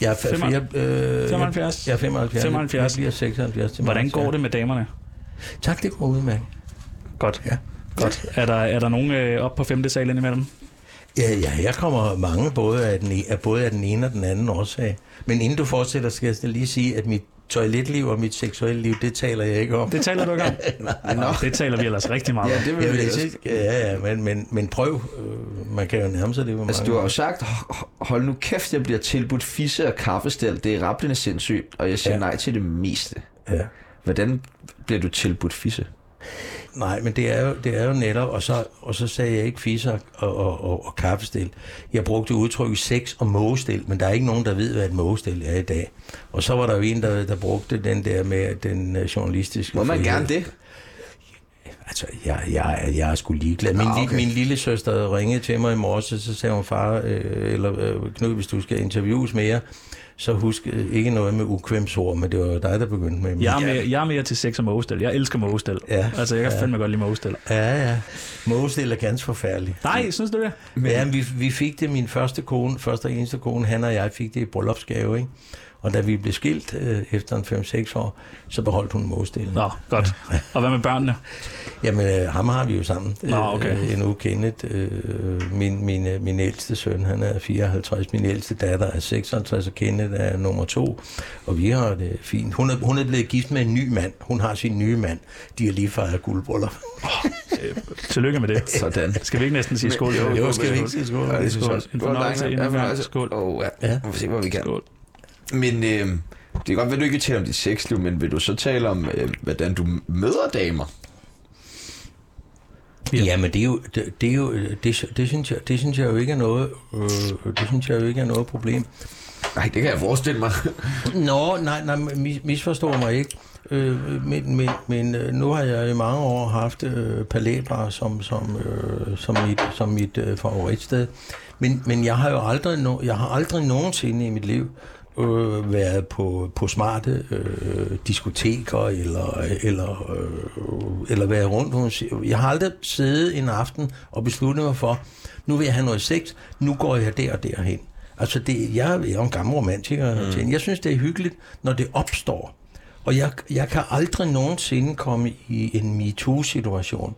Jeg er, f- Femmer- jeg, øh, 75? Jeg, jeg er 75. 75. Jeg bliver 76 til Hvordan går det med damerne? Tak, det går udmærket. Godt. Ja. Godt. Er der, er der nogen øh, op på femte sal indimellem? Ja, ja, her kommer mange både af, den, e- af både af den ene og den anden årsag. Men inden du fortsætter, skal jeg lige sige, at mit toiletliv og mit seksuelle liv, det taler jeg ikke om. Det taler du ikke om? Nå. Det taler vi ellers rigtig meget Ja, om. det vil Jeg vi ellers. sige, ja, ja, men, men, men prøv. Øh, man kan jo nærme sig det. Altså, mange du har jo sagt, "Ho- hold nu kæft, jeg bliver tilbudt fisse og kaffestel. Det er rablende sindssygt, og jeg siger Ja. ja. nej til det meste. Ja. Hvordan bliver du tilbudt fisse? Nej, men det er jo, det er jo netop, og så, og så sagde jeg ikke fisser og, og, og, og kaffestil. Jeg brugte udtrykket sex og mågestil, men der er ikke nogen, der ved, hvad et mågestil er i dag. Og så var der jo en, der, der brugte den der med den øh, journalistiske Må man frihed. gerne det? Altså, jeg, jeg, jeg er sgu ligeglad. Min, Nå, okay. min lille søster ringede til mig i morges, så sagde hun, far, øh, eller øh, Knud, hvis du skal interviews mere, så husk øh, ikke noget med ukvemsord, men det var dig, der begyndte med. Jeg er, mere, jeg er mere til sex og mågestel. Jeg elsker mågestel. Ja. Altså, jeg kan Ja. fandme godt lide mågestel. Ja, ja. Mågestil er ganske forfærdeligt. Nej, synes du det? Men... Ja, vi, vi fik det, min første kone, første og eneste kone, han og jeg fik det i bryllupsgave, ikke? Og da vi blev skilt øh, efter en 5-6 år, så beholdt hun mågestilen. Nå, godt. Og hvad med børnene? Jamen, øh, ham har vi jo sammen. Nå, okay. Øh, endnu kendet. Øh, min, min, øh, min ældste søn, han er 54. Min ældste datter er 56, og Kenneth er nummer to. Og vi har det fint. Hun er, hun er blevet gift med en ny mand. Hun har sin nye mand. De har lige fejret guldbryllup. Tillykke med det. Sådan. Skal vi ikke næsten sige skål? Jo, Jo, skal vi ikke sige skål? Ja, det jeg også. En fornøjelse en gang. Skål. Oh, ja. Ja. Vi se, hvad vi kan. Skål. Men øh, det kan godt være, du ikke vil tale om dit sexliv, men vil du så tale om, øh, hvordan du møder damer? Ja. Ja, men det er jo, det, det, er jo, det, det, synes jeg, det synes jeg jo ikke er noget, øh, det synes jeg jo ikke er noget problem. Nej, det kan jeg forestille mig. Nå, nej, nej, mis- misforstå mig ikke. Øh, men men, men øh, nu har jeg i mange år haft øh, palæbar som, som, øh, som mit, som mit øh, favoritsted. Men, men jeg har jo aldrig, no, jeg har aldrig nogensinde i mit liv øh, været på, på smarte øh, diskoteker eller, eller, øh, eller været rundt hos... Jeg har aldrig siddet en aften og besluttet mig for, nu vil jeg have noget sex, nu går jeg der og derhen. Altså, det, jeg, jeg er en gammel romantiker. Mm. Jeg synes, det er hyggeligt, når det opstår. Og jeg, jeg kan aldrig nogensinde komme i en MeToo-situation.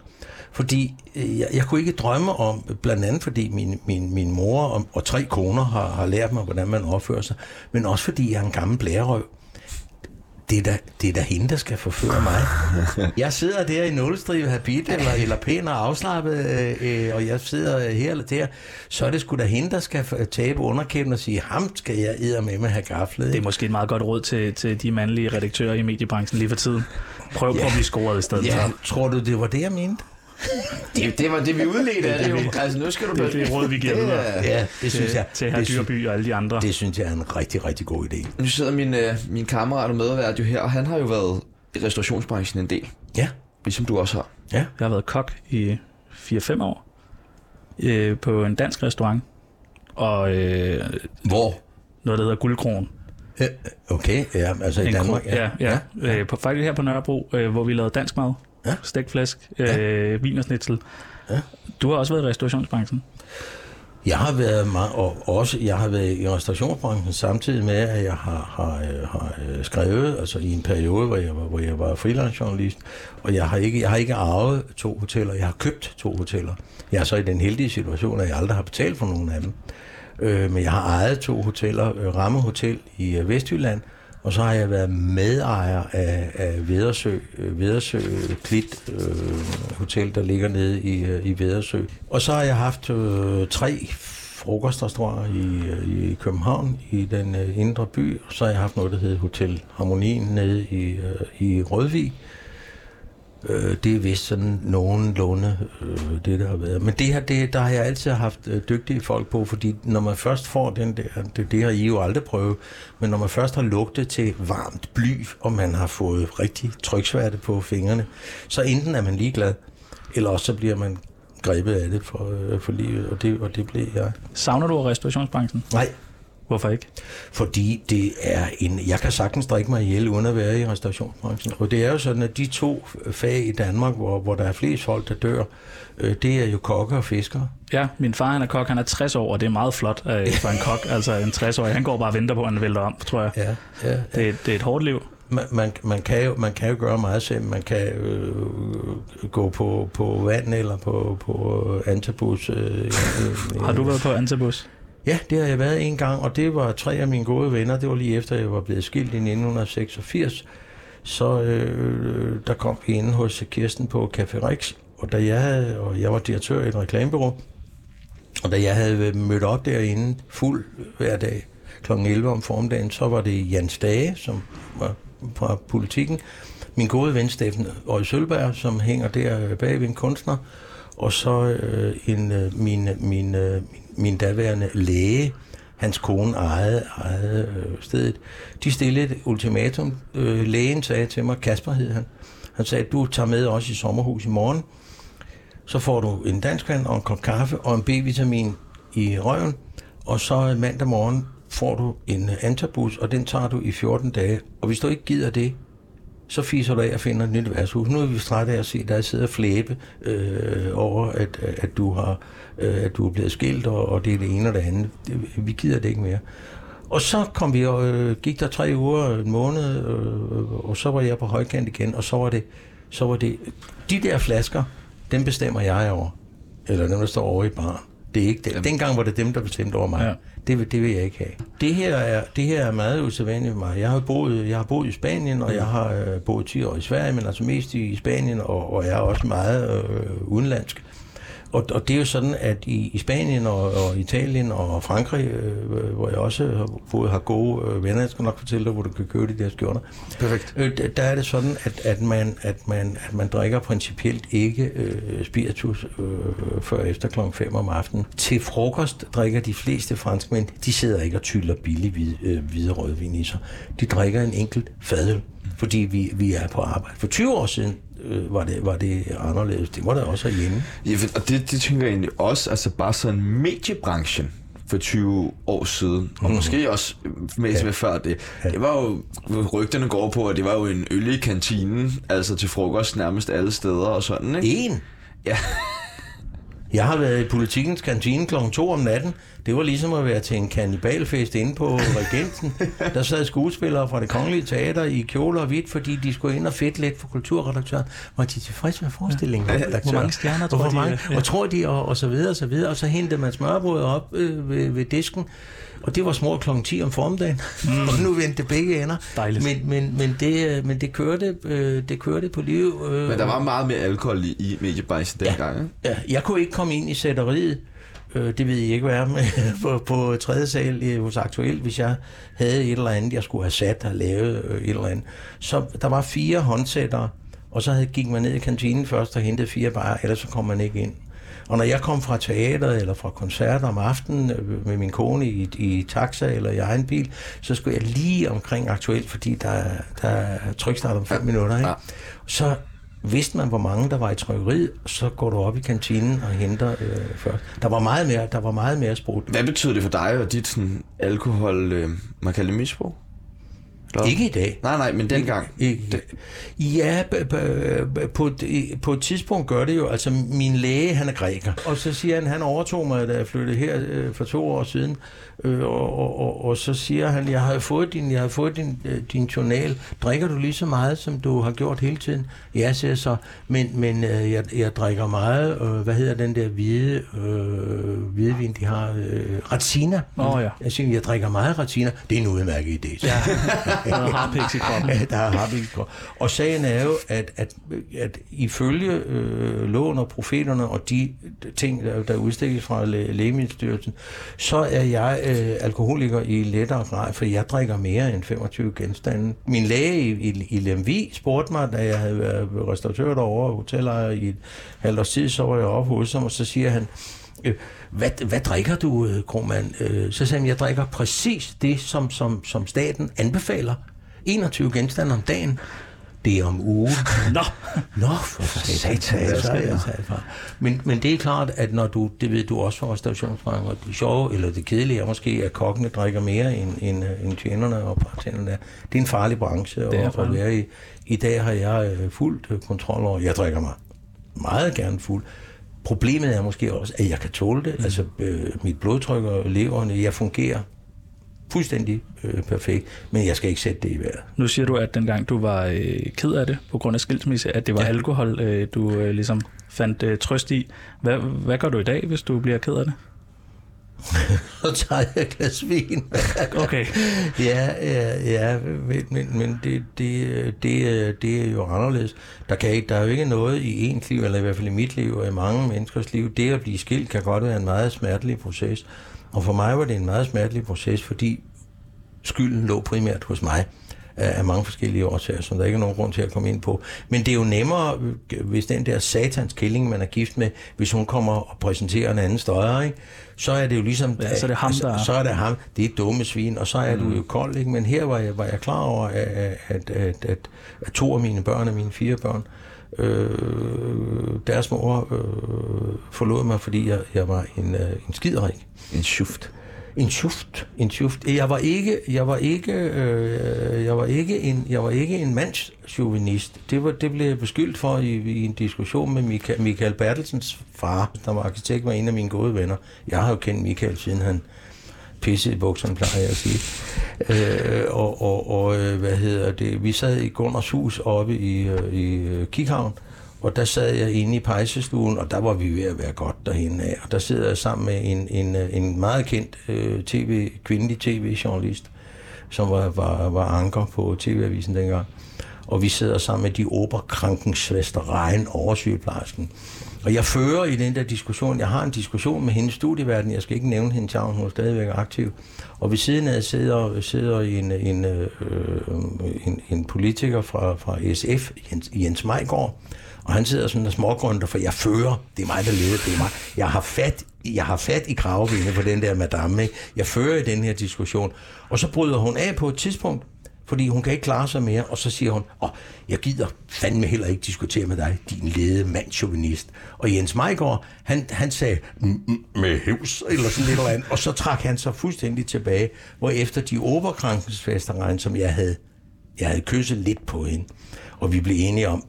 Fordi øh, jeg, jeg kunne ikke drømme om, blandt andet fordi min, min, min mor og, og tre koner har, har lært mig, hvordan man opfører sig, men også fordi jeg er en gammel blærerøv. Det er, da, det er da hende, der skal forføre mig. Jeg sidder der i nulstrivet habit, eller, eller pæn og afslappet, øh, og jeg sidder her eller der, så er det sgu da hende, der skal tabe underkæben og sige, ham skal jeg æder med med have gaflet. Det er måske et meget godt råd til, til de mandlige redaktører i mediebranchen lige for tiden. Prøv på Ja. at blive scoret i stedet Ja, for. tror du, det var det, jeg mente? Det, det var det, vi udledte af det jo. Altså, nu skal du... Det er det råd, vi giver Det er- videre. Ja, det synes jeg. Til herr Dyrby og alle de andre. det synes jeg er en rigtig, rigtig god idé. Nu sidder min, øh, min kammerat og medvært jo her, og han har jo været i restaurationsbranchen en del, Ja, ligesom du også har. ja. Jeg har været kok i 4-5 år øh, på en dansk restaurant. Og øh, Hvor? noget, der hedder Guldkronen. Øh, Okay, ja, altså i En Danmark. kro- ja, ja. ja. Øh, på, faktisk her på Nørrebro, øh, hvor vi lavede dansk mad. Ja. Stegt flæsk, øh. Ja. Du har også været i restaurationsbranchen. Jeg har været meget, og også jeg har været i restaurationsbranchen samtidig med, at jeg har, har, øh, har øh, skrevet, altså i en periode, hvor jeg var, hvor jeg var freelance journalist, og jeg har, ikke, jeg har ikke arvet to hoteller, jeg har købt to hoteller. Jeg er så i den heldige situation, at jeg aldrig har betalt for nogen af dem. Øh, men jeg har ejet to hoteller, øh, Ramme Hotel i Vestjylland, og så har jeg været medejer af, af Vedersø, Vedersø Klit øh, Hotel, der ligger nede i, øh, i Vedersø. Og så har jeg haft øh, tre frokostrestauranter i, øh, i København, i den øh, indre by. Og så har jeg haft noget, der hedder Hotel Harmonien nede i, øh, i Rødvig. Øh, det er vist sådan nogenlunde øh, det, der har været. Men det her, det, der har jeg altid haft øh, dygtige folk på, fordi når man først får den der, det, det har I jo aldrig prøvet, men når man først har lugtet til varmt bly, og man har fået rigtig tryksværte på fingrene, så enten er man ligeglad, eller også så bliver man grebet af det for, øh, for livet, og det, og det blev jeg. Savner du restaurationsbranchen? Nej, Hvorfor ikke? fordi det er en... Jeg kan sagtens drikke mig ihjel uden at være i restaurationsbranchen. Og det er jo sådan, at de to fag i Danmark, hvor, hvor der er flest folk, der dør, øh, det er jo kokke og fiskere. Ja, min far han er kok, han er 60 år, og det er meget flot øh, for en kok. altså en 60-årig, han går bare og venter på, at han vælter om, tror jeg. Ja, ja, Det, er- det er et hårdt liv. man, man, man, kan jo, man kan jo gøre meget selv. Man kan øh, gå på, på vand eller på, på antabus. Øh, øh, Har du været på Antabus? Ja, det har jeg været en gang, og det var tre af mine gode venner. Det var lige efter, jeg var blevet skilt i 1986. Så øh, der kom vi ind hos Kirsten på Café Rex, og, da jeg, havde, og jeg var direktør i et reklamebureau, og da jeg havde mødt op derinde fuld hver dag kl. 11 om formiddagen, så var det Jens Dage, som var fra politikken, min gode ven Steffen Øje Sølberg, som hænger der bag ved en kunstner, og så øh, en, øh, min, øh, min, øh, min min daværende læge, hans kone ejede, ejede øh, stedet. De stillede et ultimatum. Øh, lægen sagde til mig, Kasper hed han, han sagde, du tager med os i sommerhus i morgen, så får du en danskvand og en kop kaffe og en B-vitamin i røven, og så mandag morgen får du en øh, antabus, og den tager du i 14 dage. Og hvis du ikke gider det, så fiser du af og finder et nyt værtshus. Nu er vi trætte af at se dig sidde og flæbe øh, over, at, at, du har, øh, at du er blevet skilt, og, og det er det ene og det andet. Det, vi gider det ikke mere. Og så kom vi og øh, gik der tre uger, en måned, øh, og så var jeg på højkant igen, og så var det så var det, de der flasker, dem bestemmer jeg over. Eller dem, der står over i baren. Det er ikke det. Dengang var det dem, der bestemte over mig. Ja. Det, vil- det vil jeg ikke have. Det her er, det her er meget usædvanligt for mig. Jeg har boet, jeg har boet i Spanien, og jeg har øh, boet 10 år i Sverige, men altså mest i, i Spanien, og, og jeg er også meget øh, udenlandsk. Og, og det er jo sådan, at i, i Spanien og, og Italien og Frankrig, øh, hvor jeg også har, boet, har gode øh, venner, jeg skal nok fortælle dig, hvor du kan købe de der skjorter. Perfekt. Øh, der- der er det sådan, at, at, man, at, man, at man drikker principielt ikke øh, spiritus øh, før efter kl. 5 om aftenen. Til frokost drikker de fleste franskmænd, de sidder ikke og tyller billig hvide, øh, hvide rødvin i sig. De drikker en enkelt fadøl, fordi vi, vi er på arbejde. For 20 år siden øh, var, det, var det anderledes. Det var der også herhjemme. Ja, og det, det tænker jeg egentlig også, altså bare sådan mediebranchen for 20 år siden, og måske også med før det. Det var jo, rygterne går på, at det var jo en øl i kantinen, altså til frokost nærmest alle steder og sådan, ikke? En. Ja. Jeg har været i politikens kantine kl. 2 om natten. Det var ligesom at være til en kannibalfest inde på Regensen. Der sad skuespillere fra det kongelige teater i kjoler og hvidt, fordi de skulle ind og fedt lidt for kulturredaktøren. Var de tilfredse med forestillingen? Ja. Hvor mange stjerner tror hvor de, mange, ja. Og tror de, og, og så videre, og så videre. Og så hentede man smørbrød op øh, ved, ved disken. Og det var små kl. 10 om formiddagen. Mm. og nu vendte det begge ender. Dejligt. Men, men, men, det, øh, men det, kørte, øh, det kørte på liv. Øh, Men der var meget mere alkohol i, i mediebranchen dengang, ikke? Ja, jeg kunne ikke komme ind i sætteriet. Øh, det ved jeg ikke, hvad er med på, på tredje sal i- hos Aktuel, hvis jeg havde et eller andet, jeg skulle have sat og lavet øh, et eller andet. Så der var fire håndsættere, og så havde, gik man ned i kantinen først og hentede fire barer, ellers så kom man ikke ind. Og når jeg kom fra teateret eller fra koncerter om aftenen øh, med min kone i, i taxa eller i egen bil, så skulle jeg lige omkring aktuelt, fordi der, er- der er trykstart om fem ja. minutter. Ikke? Ja. Så vidste man, hvor mange der var i trykkeriet, så går du op i kantinen og henter øh, først. Der var meget mere, der var meget mere sprut. Hvad betyder det for dig og dit sådan, alkohol, øh, man kalder det misbrug? Eller? Ikke i dag. Nej, nej, men dengang. Ikke. Ja, b- b- på, et- på et tidspunkt gør det jo, altså min læge, han er græker, og så siger han, han overtog mig, da jeg flyttede her øh, for to år siden, øh, og, og, og, og så siger han, jeg har fået din, jeg har fået din, øh, din journal, drikker du lige så meget, som du har gjort hele tiden? Ja, siger jeg så, men, men øh, jeg, jeg drikker meget, øh, hvad hedder den der hvide øh, hvidvin, de har, øh, Razzina. Åh, ja. Jeg siger, jeg drikker meget Razzina, det er en udmærket idé. Ja. Noget harpiks i kroppen. Ja, der er harpiks i kroppen. Og sagen er jo, at, at, at ifølge øh, loven og profeterne og de ting, der, der udstikkes fra læ- Lægemiddelstyrelsen, så er jeg øh, alkoholiker i lettere grad, for jeg drikker mere end 25 genstande. Min læge i, i, i Lemvi spurgte mig, da jeg havde været restauratør derovre og i et halvt års tid, så var jeg oppe hos ham, og så siger han, hvad, hvad drikker du, øh, Krohmann? Øh, så sagde han, jeg drikker præcis det, som, som, som staten anbefaler. 21 genstande om dagen. Det er om ugen. Nå, Nå, for satan, så jeg taget fra. Men, men det er klart, at når du, det ved du også fra restaurationsbranchen, og det sjove, eller det kedelige er måske, at kokkene drikker mere end, end, øh, end tjenerne og bartenderne er. Det er en farlig branche at, at være i. I dag har jeg øh, fuldt øh, kontrol over, jeg drikker mig meget gerne fuld. Problemet er måske også, at jeg kan tåle det. Mm. Altså, øh, mit blodtryk og leverne, jeg fungerer fuldstændig øh, perfekt, men jeg skal ikke sætte det i vejret. nu siger du, at dengang du var øh, ked af det på grund af skilsmisse, at det var ja. Alkohol, øh, du øh, ligesom fandt øh, trøst i. Hvad, hvad gør du i dag, hvis du bliver ked af det? Så tager jeg et glas vin. Okay. ja, ja, ja, men, men, men det, det, det, det er jo anderledes. Der, kan der er jo ikke noget i ens liv, eller i hvert fald i mit liv, og i mange menneskers liv. Det at blive skilt kan godt være en meget smertelig proces. Og for mig var det en meget smertelig proces, fordi skylden lå primært hos mig af mange forskellige årsager, som der ikke er nogen grund til at komme ind på. Men det er jo nemmere, hvis den der satans killing, man er gift med, hvis hun kommer og præsenterer en anden støjer, ikke? så er det jo ligesom... Ja, så er det ham, der- Så, så er det ham. Det er et dumme svin, og så er mm. du jo kold, ikke? Men her var jeg, var jeg klar over, at, at, at, at, at to af mine børn, af mine fire børn, øh, deres mor øh, forlod mig, fordi jeg, jeg var en, øh, en skiderik. En schuft. En tjuft, en tjuft. Jeg var ikke, jeg var ikke, øh, jeg var ikke en, jeg var ikke en mandschauvinist. Det var, det blev jeg beskyldt for i, i en diskussion med Michael, Michael Bertelsens far, der var arkitekt, var en af mine gode venner. Jeg har jo kendt Michael siden han pisse i bukserne, plejer jeg at sige. Øh, og, og, og øh, hvad hedder det, vi sad i Gunners hus oppe i, øh, i øh, Kikhavn, og der sad jeg inde i pejsestuen, og der var vi ved at være godt derhen af. Og der sidder jeg sammen med en, en, øh, en meget kendt øh, TV, kvindelig tv-journalist, som var, var, var anker på TV-avisen dengang. Og vi sidder sammen med de Oberkrankensvester Rein, oversygeplejersken. Og jeg fører i den der diskussion, jeg har en diskussion med hendes studieverden, jeg skal ikke nævne hendes navn, hun er stadigvæk aktiv. Og ved siden af sidder, sidder en, en, øh, øh en, en politiker fra, fra SF, Jens, Jens Majgaard, og han sidder sådan der smågrønter, for jeg fører, det er mig, der leder, det er mig. Jeg har fat, jeg har fat i kravbenet på den der madame, ikke? Jeg fører i den her diskussion. Og så bryder hun af på et tidspunkt, fordi hun kan ikke klare sig mere, og så siger hun, åh, jeg gider fandme heller ikke diskutere med dig, din lede mandsjovinist. Og Jens Meigård, han, han sagde, med hævs, eller sådan lidt eller andet, og så trak han sig fuldstændig tilbage, hvor efter de overkrankensfesteregn, som jeg havde, jeg havde kysset lidt på hende, og vi blev enige om,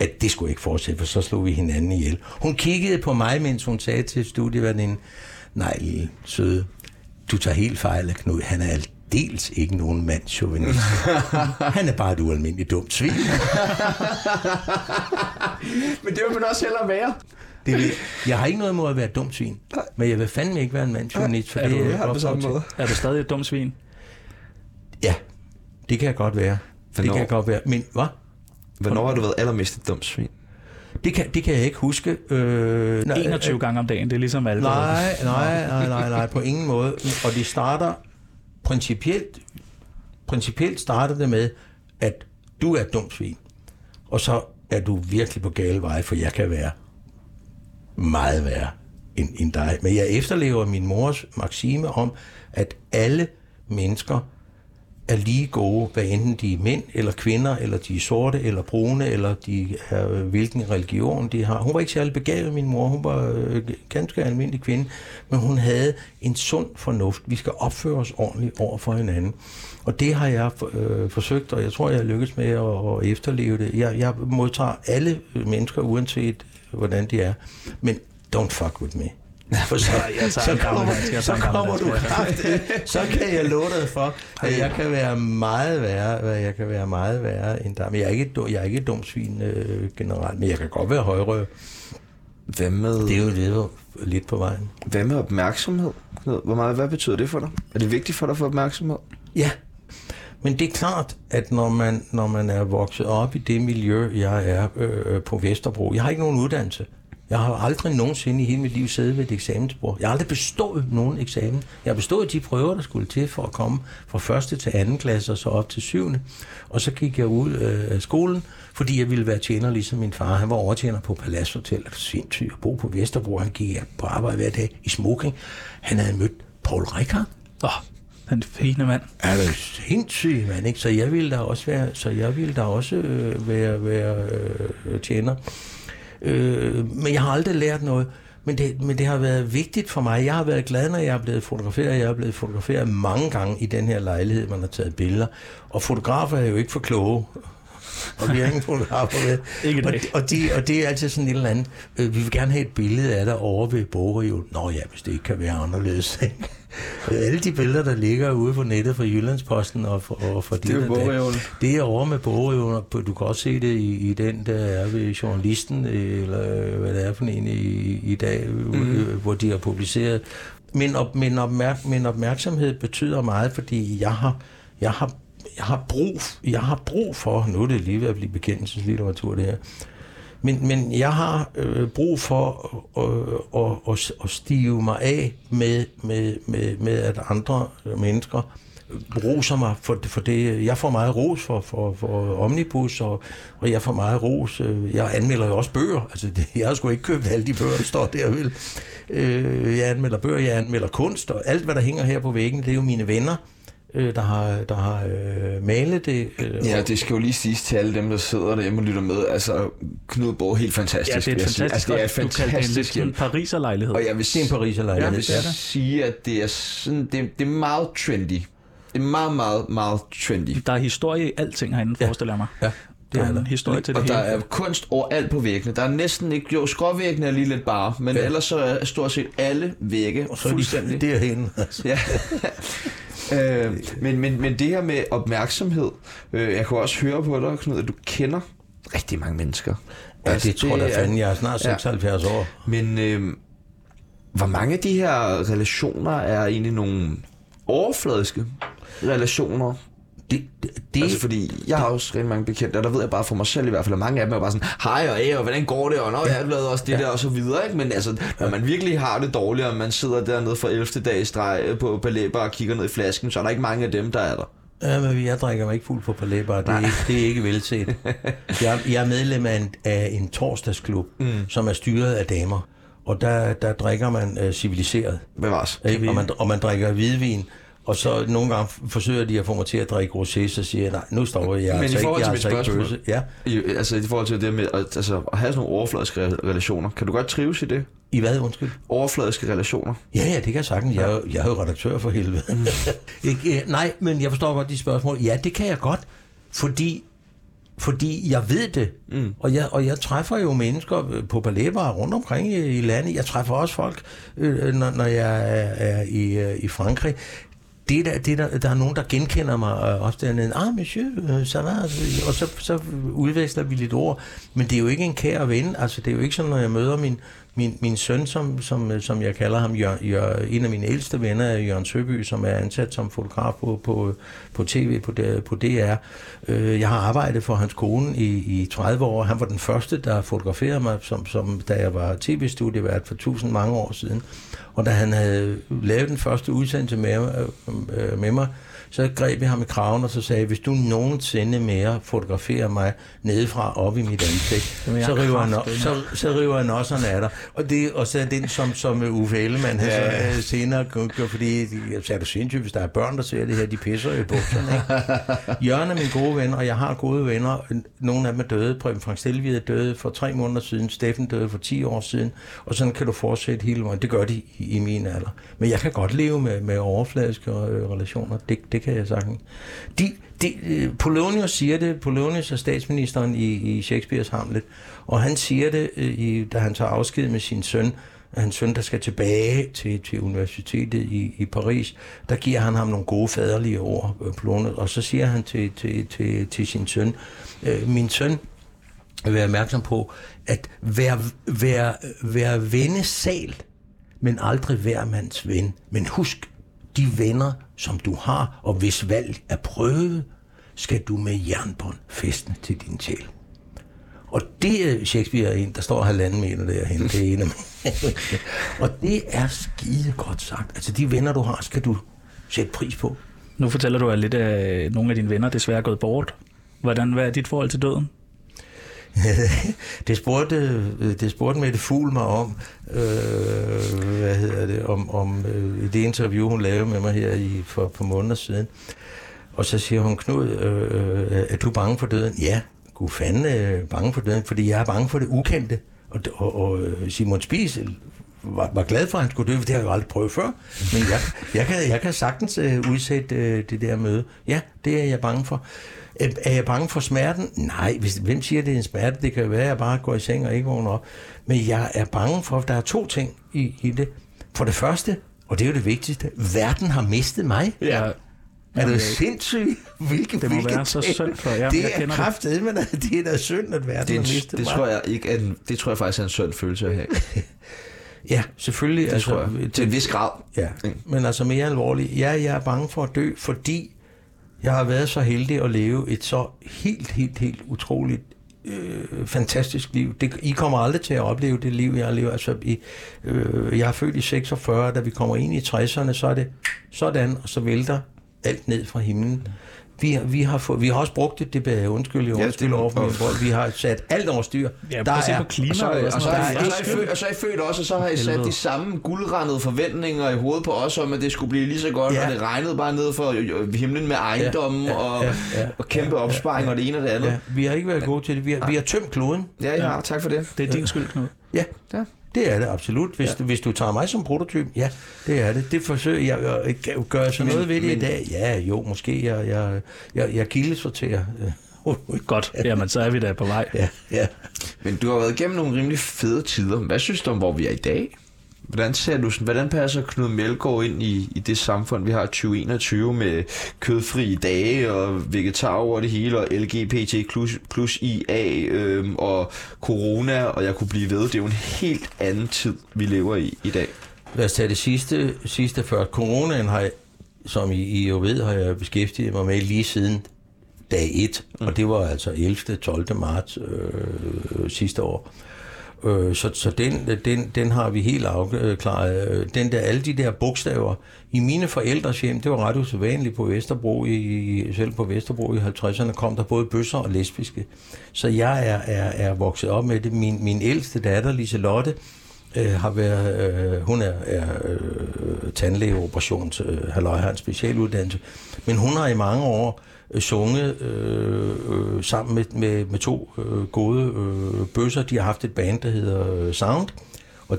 at det skulle ikke fortsætte, for så slog vi hinanden ihjel. Hun kiggede på mig, mens hun sagde til studieværdinden, nej, søde, du tager helt fejl af Knud. Han er dels ikke nogen mandchauvinist. Han er bare et ualmindeligt dumt svin. Men det vil man også hellere være. Det vil, jeg har ikke noget imod at være et dumt svin, men jeg vil fandme ikke være en mandchauvinist, for Er det du- er Jeg på samme måde. Er du stadig et dumt svin? Ja, det kan jeg godt være. Det Hvornår? kan jeg godt være. Men hvad? Hvornår har du været allermest et dumt svin? Det kan, det kan jeg ikke huske. Øh, nej, 21 gange om dagen, det er ligesom alkohol. Nej, nej, nej, nej, nej, på ingen måde. Og det starter principielt, principielt starter det med, at du er et dumt svin. Og så er du virkelig på gale vej, for jeg kan være meget værre end, end dig. Men jeg efterlever min mors maxime om, at alle mennesker er lige gode, hvad enten de er mænd eller kvinder, eller de er sorte eller brune, eller de er, hvilken religion de har. Hun var ikke særlig begavet, min mor. Hun var øh, ganske almindelig kvinde, men hun havde en sund fornuft. Vi skal opføre os ordentligt over for hinanden. Og det har jeg øh, forsøgt, og jeg tror, jeg har lykkes med at, at efterleve det. Jeg, jeg modtager alle mennesker, uanset øh, hvordan de er. Men don't fuck with me. For så, Jeg tager så kommer, jeg så tager gammel kommer du kraft. Så kan jeg love dig for, at jeg kan være meget værre, jeg kan være meget værre end dig. Men jeg er ikke et, jeg er ikke et dumt svin øh, generelt, men jeg kan godt være højrøv. Hvad med, Det er jo lidt, lidt på vejen. hvad med opmærksomhed? Hvor meget, hvad betyder det for dig? Er det vigtigt for dig at få opmærksomhed? Ja, men det er klart, at når man, når man er vokset op i det miljø, jeg er øh, på Vesterbro, jeg har ikke nogen uddannelse. Jeg har aldrig nogensinde i hele mit liv siddet ved et eksamensbord. Jeg har aldrig bestået nogen eksamen. Jeg har bestået de prøver, der skulle til for at komme fra første til anden klasse og så op til syvende. Og så gik jeg ud øh, af skolen, fordi jeg ville være tjener ligesom min far. Han var overtjener på Palace Hotel. Sindssygt at bo på Vesterbro. Han gik på arbejde hver dag i smoking. Han havde mødt Paul Rickard. Åh, oh, den fine mand. Er det sindssygt, mand, ikke? Så jeg ville da også være, så jeg ville da også øh, være, være øh, tjener. Øh, men jeg har aldrig lært noget. Men det, men det har været vigtigt for mig. Jeg har været glad, når jeg er blevet fotograferet. Jeg er blevet fotograferet mange gange i den her lejlighed, man har taget billeder. Og fotografer er jo ikke for kloge. Og vi har ingen fotografer med. Ikke og, og, de, og det er altid sådan et eller andet. Øh, vi vil gerne have et billede af dig over ved bogreolen. Nå ja, hvis det ikke kan være anderledes. Alle de billeder, der ligger ude på nettet fra Jyllandsposten og fra, og er dit og dat, bogreolen. Det er over med bogreolen. og Du kan også se det i, i den, der er ved journalisten, eller hvad det er for en i, i dag, mm. hvor de har publiceret. Min, op, min, opmærk, min opmærksomhed betyder meget, fordi jeg har, jeg har jeg har brug, jeg har brug for, nu er det lige ved at blive bekendelseslitteratur det her, men, men jeg har øh, brug for øh, at, at, at, at stive mig af med, med, med, med at andre mennesker roser mig for, for det. Jeg får meget ros for, for, for Omnibus, og, og jeg får meget ros. øh, Jeg anmelder jo også bøger. Altså, det, jeg har sgu ikke købt alle de bøger, der står der. Vel? Øh, Jeg anmelder bøger, jeg anmelder kunst, og alt, hvad der hænger her på væggen, det er jo mine venner, øh, der har, der har øh, malet det. Øh, Ja, det skal jo lige siges til alle dem, der sidder derhjemme og lytter med. Altså, Knud Borg, helt fantastisk. Ja, det er et fantastisk, altså, det er et godt- du det en fantastisk pariserlejlighed. Og jeg vil, det er en Pariser jeg vil det er det. sige, at det er, sådan, det, det er meget trendy. Det er meget, meget, meget trendy. Der er historie i alting herinde, Ja. forestiller jeg mig. Ja. Det er er der. en historie til det Og der hele. er kunst overalt på væggene. Der er næsten ikke... Jo, skråvæggene er lige lidt bare, men Ja. ja. ellers så er stort set alle vægge Og så er de fuldstændig... derhen. Altså. Ja. øh, men, men, men det her med opmærksomhed, øh, jeg kunne også høre på dig, Knud, at du kender rigtig mange mennesker. Ja, det tror jeg da fanden. Jeg er snart Ja. 76 år. Men øh, hvor mange af de her relationer er egentlig nogle overfladiske relationer? Det, det, Det, altså fordi, jeg har også rigtig mange bekendte, og der ved jeg bare for mig selv i hvert fald, at mange af dem er bare sådan, hej og æh, og hvordan går det, og nå, jeg har lavet også det Ja. der, og så videre, ikke? Men altså, når man virkelig har det dårligt, og man sidder dernede for 11. dag i streg øh, på Baleba og kigger ned i flasken, så er der ikke mange af dem, der er der. Ja, men jeg drikker mig ikke fuld på palæber. Det, er ikke- det er ikke velset. Jeg, jeg er medlem af en, af en torsdagsklub, mm. som er styret af damer. Og der, der drikker man øh, civiliseret. Bevares. Ikke? Og, man, og man drikker hvidvin. Og så nogle gange forsøger de at få mig til at drikke rosé, så siger jeg, nej, nu stopper jeg. Men i altså ikke, forhold til mit altså spørgsmål. Ja. I, altså i forhold til det med at, altså, at have sådan nogle overfladiske re- relationer, kan du godt trives i det? I hvad, undskyld? Overfladiske relationer? Ja, ja, det kan jeg sagtens. Jeg, er jeg er jo redaktør for helvede. Mm. ikke, øh, nej, men jeg forstår godt de spørgsmål. Ja, det kan jeg godt, fordi, fordi jeg ved det. Mm. Og, jeg, og jeg træffer jo mennesker øh, på balletbarer rundt omkring i, i landet. Jeg træffer også folk, øh, når, når jeg er, er i, øh, i Frankrig. Det der, det der, der er nogen, der genkender mig øh, og også dernede. Ah, monsieur, øh, ça va? Altså, og så, så udveksler vi lidt ord. Men det er jo ikke en kær ven. Altså, det er jo ikke sådan, når jeg møder min, min, min søn, som, som, som jeg kalder ham, Jør, Jør, en af mine ældste venner er Jørgen Søby, som er ansat som fotograf på, på, på tv på, på DR. Øh, Jeg har arbejdet for hans kone i, i 30 år. Han var den første, der fotograferede mig, som, som, da jeg var tv-studievært for tusind mange år siden. Og da han havde lavet den første udsendelse med, øh, øh med mig, så greb jeg ham i kraven, og så sagde hvis du nogensinde mere fotograferer mig nedefra op i mit ansigt, så river, han, så, så river han også af dig. Og, det, og så er den, som, som Uffe Ellemann han Ja, så, senere gør, fordi jeg sagde, du sindssygt, hvis der er børn, der ser det her, de pisser jo i bukserne. Ikke? Jørgen er min gode ven, og jeg har gode venner. Nogle af dem er døde. Preben Frank Stelvig er døde for tre måneder siden. Steffen døde for 10 år siden. Og sådan kan du fortsætte hele vejen. Det gør de i, i min alder. Men jeg kan godt leve med, med overfladiske øh, relationer. Det, det kan jeg sagtens. De, de, øh, Polonius siger det. Polonius er statsministeren i, i Shakespeares Hamlet. Og han siger det, øh, i, da han tager afsked med sin søn, hans søn, der skal tilbage til, til universitetet i, i Paris, der giver han ham nogle gode faderlige ord, øh, Polonius, og så siger han til, til, til, til sin søn, min søn, vær opmærksom på, at vær, vær, vær vennesal, men aldrig hver mands ven. Men husk, de venner, som du har, og hvis valg er prøvet, skal du med jernbånd festne til din sjæl. Og det er Shakespeare en, der står halvanden meter derhen. Det er en af og det er skide godt sagt. Altså de venner, du har, skal du sætte pris på. Nu fortæller du, at lidt af nogle af dine venner desværre er gået bort. Hvordan, hvad er dit forhold til døden? det spurgte, det spurgte Mette Fugl mig om, øh, hvad hedder det, om, om øh, i det interview, hun lavede med mig her i, for et par måneder siden. Og så siger hun, Knud, øh, øh er du bange for døden? Ja, gud fanden øh, bange for døden, fordi jeg er bange for det ukendte. Og, og, og øh, Simon Spies øh, var, var glad for, at han skulle dø, for det har jeg jo aldrig prøvet før. Men jeg, jeg, kan, jeg kan sagtens øh, udsætte øh, det der møde. Ja, det er jeg bange for. Er er jeg bange for smerten? Nej, hvis, hvem siger, det er en smerte? Det kan jo være, at jeg bare går i seng og ikke vågner op. Men jeg er bange for, at der er to ting i, i det. For det første, og det er jo det vigtigste, verden har mistet mig. Ja. Er Jamen, du sindssyg? Hvilke, Det må hvilke være så synd for jer. Jeg Det er kender det. kraftedet, men det er da synd, at verden Det, er har en, mistet det mig. tror jeg ikke er en, det tror jeg faktisk er en sund følelse at have. Ja, selvfølgelig. Det altså, tror jeg. Til en vis grad. Ja, men altså mere alvorligt. Ja, jeg er bange for at dø, fordi jeg har været så heldig at leve et så helt, helt, helt utroligt øh, fantastisk liv. Det, I kommer aldrig til at opleve det liv, jeg lever. Altså, i, øh, jeg er født i 46, da vi kommer ind i 60'erne, så er det sådan, og så vælter alt ned fra himlen. Vi, har- vi, har, fået, vi har også brugt det, det jeg undskyld, jeg Ja, undskyld over for. Vi har sat alt over styr. Ja, at se på klima. Og så, og og, så, og, er og, så, er I og så er I født også, og så har I sat de samme guldrandede forventninger i hovedet på os om, at det skulle blive lige så godt, Ja. og det regnede bare ned for himlen med ejendommen Ja, ja, og, ja, ja, og kæmpe opsparing og det ene og det andet. Ja, vi har ikke været gode til det. Vi har, vi har tømt kloden. Ja, ja, tak for det. Det er din skyld, Knud. Ja, Ja. Det er det absolut. Hvis, ja. hvis du tager mig som prototyp, ja, det er det. Det forsøger jeg at gøre så Men- noget ved det men- i dag. Ja, jo, måske jeg, jeg, jeg, jeg kildesorterer. Godt, jamen så er vi da på vej. Ja, ja. Men du har været igennem nogle rimelig fede tider. Hvad synes du om, hvor vi er i dag? Hvordan ser du, sådan- hvordan passer Knud Melgaard ind i, i det samfund, vi har i 2021 med kødfri dage og vegetar over det hele og LGBT plus, plus IA øhm, og corona, og jeg kunne blive ved. Det er jo en helt anden tid, vi lever i i dag. Lad os tage det sidste, sidste før. Coronaen har, jeg- som I, I jo ved, har jeg beskæftiget mig med lige siden dag 1, mm. og det var altså 11. 12. marts øh, sidste år. Øh, Øh, så så den, den, den har vi helt afklaret. Øh, den der, alle de der bogstaver, i mine forældres hjem, det var ret usædvanligt på Vesterbro, i, selv på Vesterbro i 50'erne, kom der både bøsser og lesbiske. Så jeg er, er, er vokset op med det. Min, min ældste datter, Liselotte, øh, har været, øh, hun er, er øh, tandlægeoperations, øh, halløj, har en specialuddannelse, men hun har i mange år Øh, sunget øh, øh, sammen med, med, med to øh, gode øh, bøsser. De har haft et band, der hedder øh, Sound, og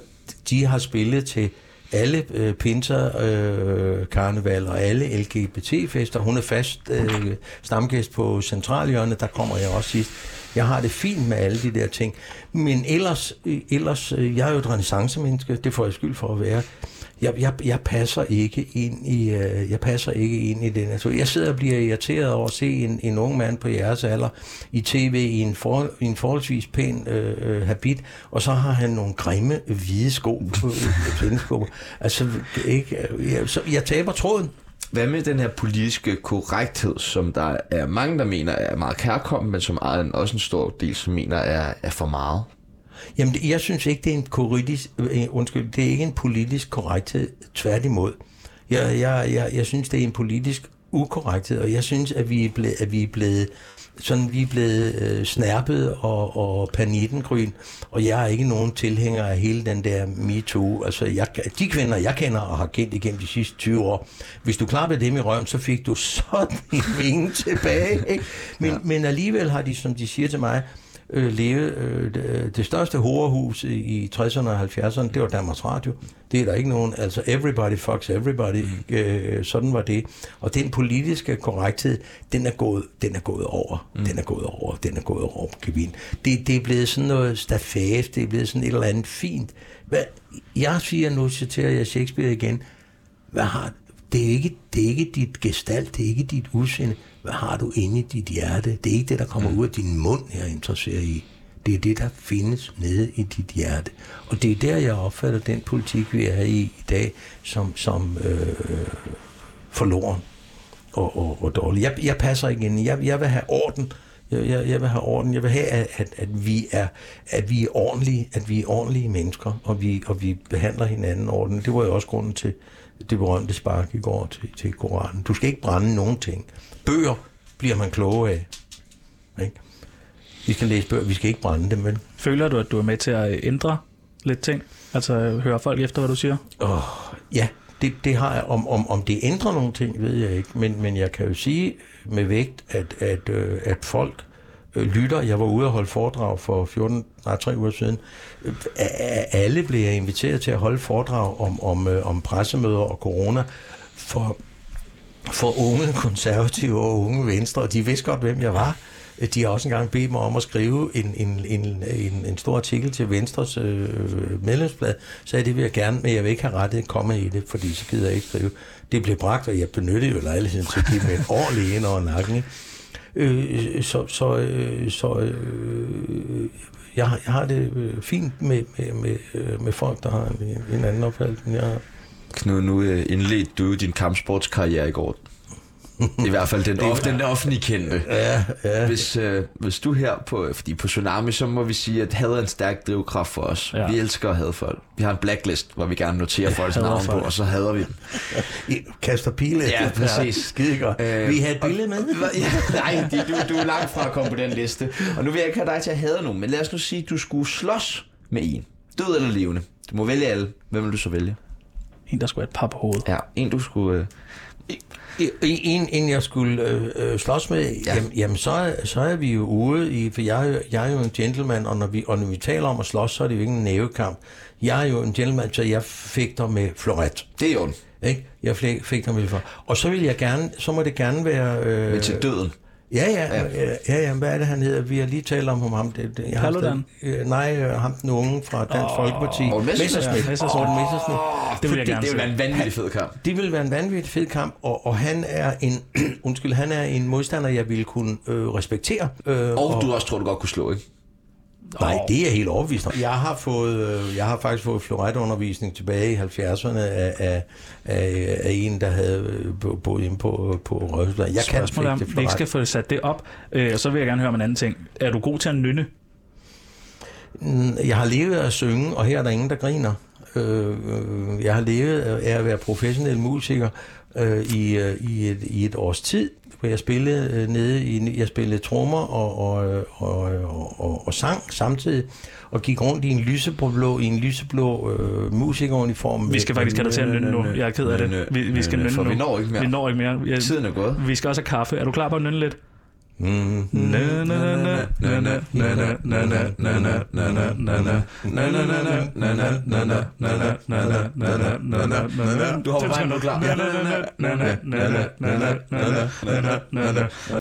de har spillet til alle øh, pinser, øh, karneval og alle LGBT-fester. Hun er fast øh, stamgæst på Centralhjørnet, der kommer jeg også sidst. Jeg har det fint med alle de der ting. Men ellers, øh, ellers jeg er jo et renaissance-menneske, det får jeg skyld for at være. Jeg, jeg, jeg passer ikke ind i øh, jeg passer ikke ind i den. Altså, jeg sidder og bliver irriteret over at se en, en ung mand på jeres alder i tv i en, for, i en forholdsvis pæn øh, øh, habit, og så har han nogle grimme hvide sko på øh, øh, sko. Altså, ikke, jeg, så, jeg taber tråden. Hvad med den her politiske korrekthed, som der er mange, der mener er meget kærkommen, men som er også en stor del, som mener er, er for meget? Jamen, jeg synes ikke, det er en politisk, øh, undskyld, det er ikke en politisk korrekthed, tværtimod. Jeg, jeg, jeg, jeg synes, det er en politisk ukorrekthed, og jeg synes, at vi er blevet, at vi er blevet sådan vi er blevet øh, snærpet og, og panittengryn, og jeg er ikke nogen tilhænger af hele den der MeToo. Altså, jeg, de kvinder, jeg kender og har kendt igennem de sidste 20 år, hvis du klappede dem i røven, så fik du sådan en vinge tilbage. Ikke? Men, ja. men alligevel har de, som de siger til mig, øh, leve. Øh, det, det største horehus i, i 60'erne og 70'erne, det var Danmarks Radio. Det er der ikke nogen, altså everybody fucks everybody, øh, sådan var det. Og den politiske korrekthed, den er gået, den er gået over, mm. den er gået over, den er gået over, Kevin. Det, det er blevet sådan noget stafage, det er blevet sådan et eller andet fint. Hvad, jeg siger nu, citerer jeg Shakespeare igen, hvad har, det, er ikke, det er ikke dit gestalt, det er ikke dit udseende. Hvad har du inde i dit hjerte? Det er ikke det, der kommer ud af din mund, jeg er interesseret i. Det er det, der findes nede i dit hjerte. Og det er der, jeg opfatter den politik, vi er i i dag, som, som øh, forloren og, og, og dårlig. Jeg, jeg passer ikke ind. Jeg, jeg vil have orden. Jeg, jeg, jeg vil have orden. Jeg vil have, at, at, at, vi er, at vi er ordentlige, at vi er ordentlige mennesker, og vi, og vi behandler hinanden ordentligt. Det var jo også grunden til det berømte spark i går til, til Koranen. Du skal ikke brænde nogen ting. Bøger bliver man klogere af. Ikke? Vi skal læse bøger, vi skal ikke brænde dem, men Føler du, at du er med til at ændre lidt ting? Altså hører folk efter, hvad du siger? Åh, ja, det, det har jeg. Om, om, om det ændrer nogle ting, ved jeg ikke. Men, men jeg kan jo sige med vægt, at, at, øh, at folk øh, lytter. Jeg var ude og holde foredrag for 14, nej, 3 uger siden. Øh, alle blev jeg inviteret til at holde foredrag om, om, øh, om pressemøder og corona for, for unge konservative og unge venstre. Og de vidste godt, hvem jeg var. De har også engang bedt mig om at skrive en, en, en, en, en stor artikel til Venstres øh, medlemsblad, så det vil jeg gerne, men jeg vil ikke have rettet komme i det, fordi så gider jeg ikke skrive. Det blev bragt, og jeg benyttede jo lejligheden til at give mig en ordentlig ind over nakken. ikke? Øh, så så, øh, så øh, jeg, har- jeg har det øh, fint med, med, med, øh, med folk, der har en, en anden opfattelse, end jeg har. Knud, nu øh, indledte du din kampsportskarriere i går. I hvert fald den, off, den offentlige kendte. Ja, ja. Hvis, øh, hvis du her på, fordi på Tsunami, så må vi sige, at had er en stærk drivkraft for os. Ja. Ja. Vi elsker at have folk. Vi har en blacklist, hvor vi gerne noterer folks hader navn på, folk. og så hader vi dem. I kaster pile. Ja, præcis. Skide godt. Øh, Vi har et billede med. Ja, nej, de, du, du er langt fra at komme på den liste. Og nu vil jeg ikke have dig til at hade nogen, men lad os nu sige, at du skulle slås med en. Død eller levende. Du må vælge alle. Hvem vil du så vælge? En, der skulle have et par på hovedet. Ja, en du skulle... Øh... En, en jeg skulle øh, øh, slås med, ja. Ja. jamen, jamen så, så er vi jo ude i, for jeg, er jeg er jo en gentleman, og når, vi, og når vi taler om at slås, så er det jo ikke en nævekamp. Jeg er jo en gentleman, så jeg fik dig med floret. Det er jo Ikke? Jeg fik, fik dig med floret. Og så vil jeg gerne, så må det gerne være... Øh, med til døden. Ja, ja, ja, ja, ja, hvad er det, han hedder? Vi har lige talt om ham. Det, det, jeg har Paludan? stadig- øh, nej, øh, ham den unge fra Dansk oh, Folkeparti. Morten. Messerschmidt. Morten Messerschmidt. Det vil jeg gerne det se. vil være en vanvittig fed kamp. Det vil være en vanvittig fed kamp, og, og han er en undskyld, han er en modstander, jeg ville kunne øh, respektere. Øh, Og du også tror, du godt kunne slå, ikke? Nej, det er jeg helt overbevist om. Jeg har, fået, øh, jeg har faktisk fået floretundervisning tilbage i 70'erne af, af, af, af en, der havde øh, bo- boet inde på, på Rødhusplads. Jeg kan om fægte vi ikke skal få sat det op. Øh, og så vil jeg gerne høre om en anden ting. Er du god til at nynne? Mm, Jeg har levet af at synge, og her er der ingen, der griner. Øh, øh, Jeg har levet af at være professionel musiker øh, i, øh, i, et, i et års tid, hvor jeg spillede øh, nede i, jeg spillede trommer og, og, øh, og, og, og, og sang samtidig, og gik rundt i en lyseblå, i en lyseblå øh, musikeruniform. Vi skal faktisk have dig til at nynne nu. Jeg er ked af det. Vi, vi skal nynne, nu. vi når ikke mere. Vi når ikke mere. Jeg, Tiden er gået. vi skal også have kaffe. Er du klar på at nynne lidt? Du har mig nu klar.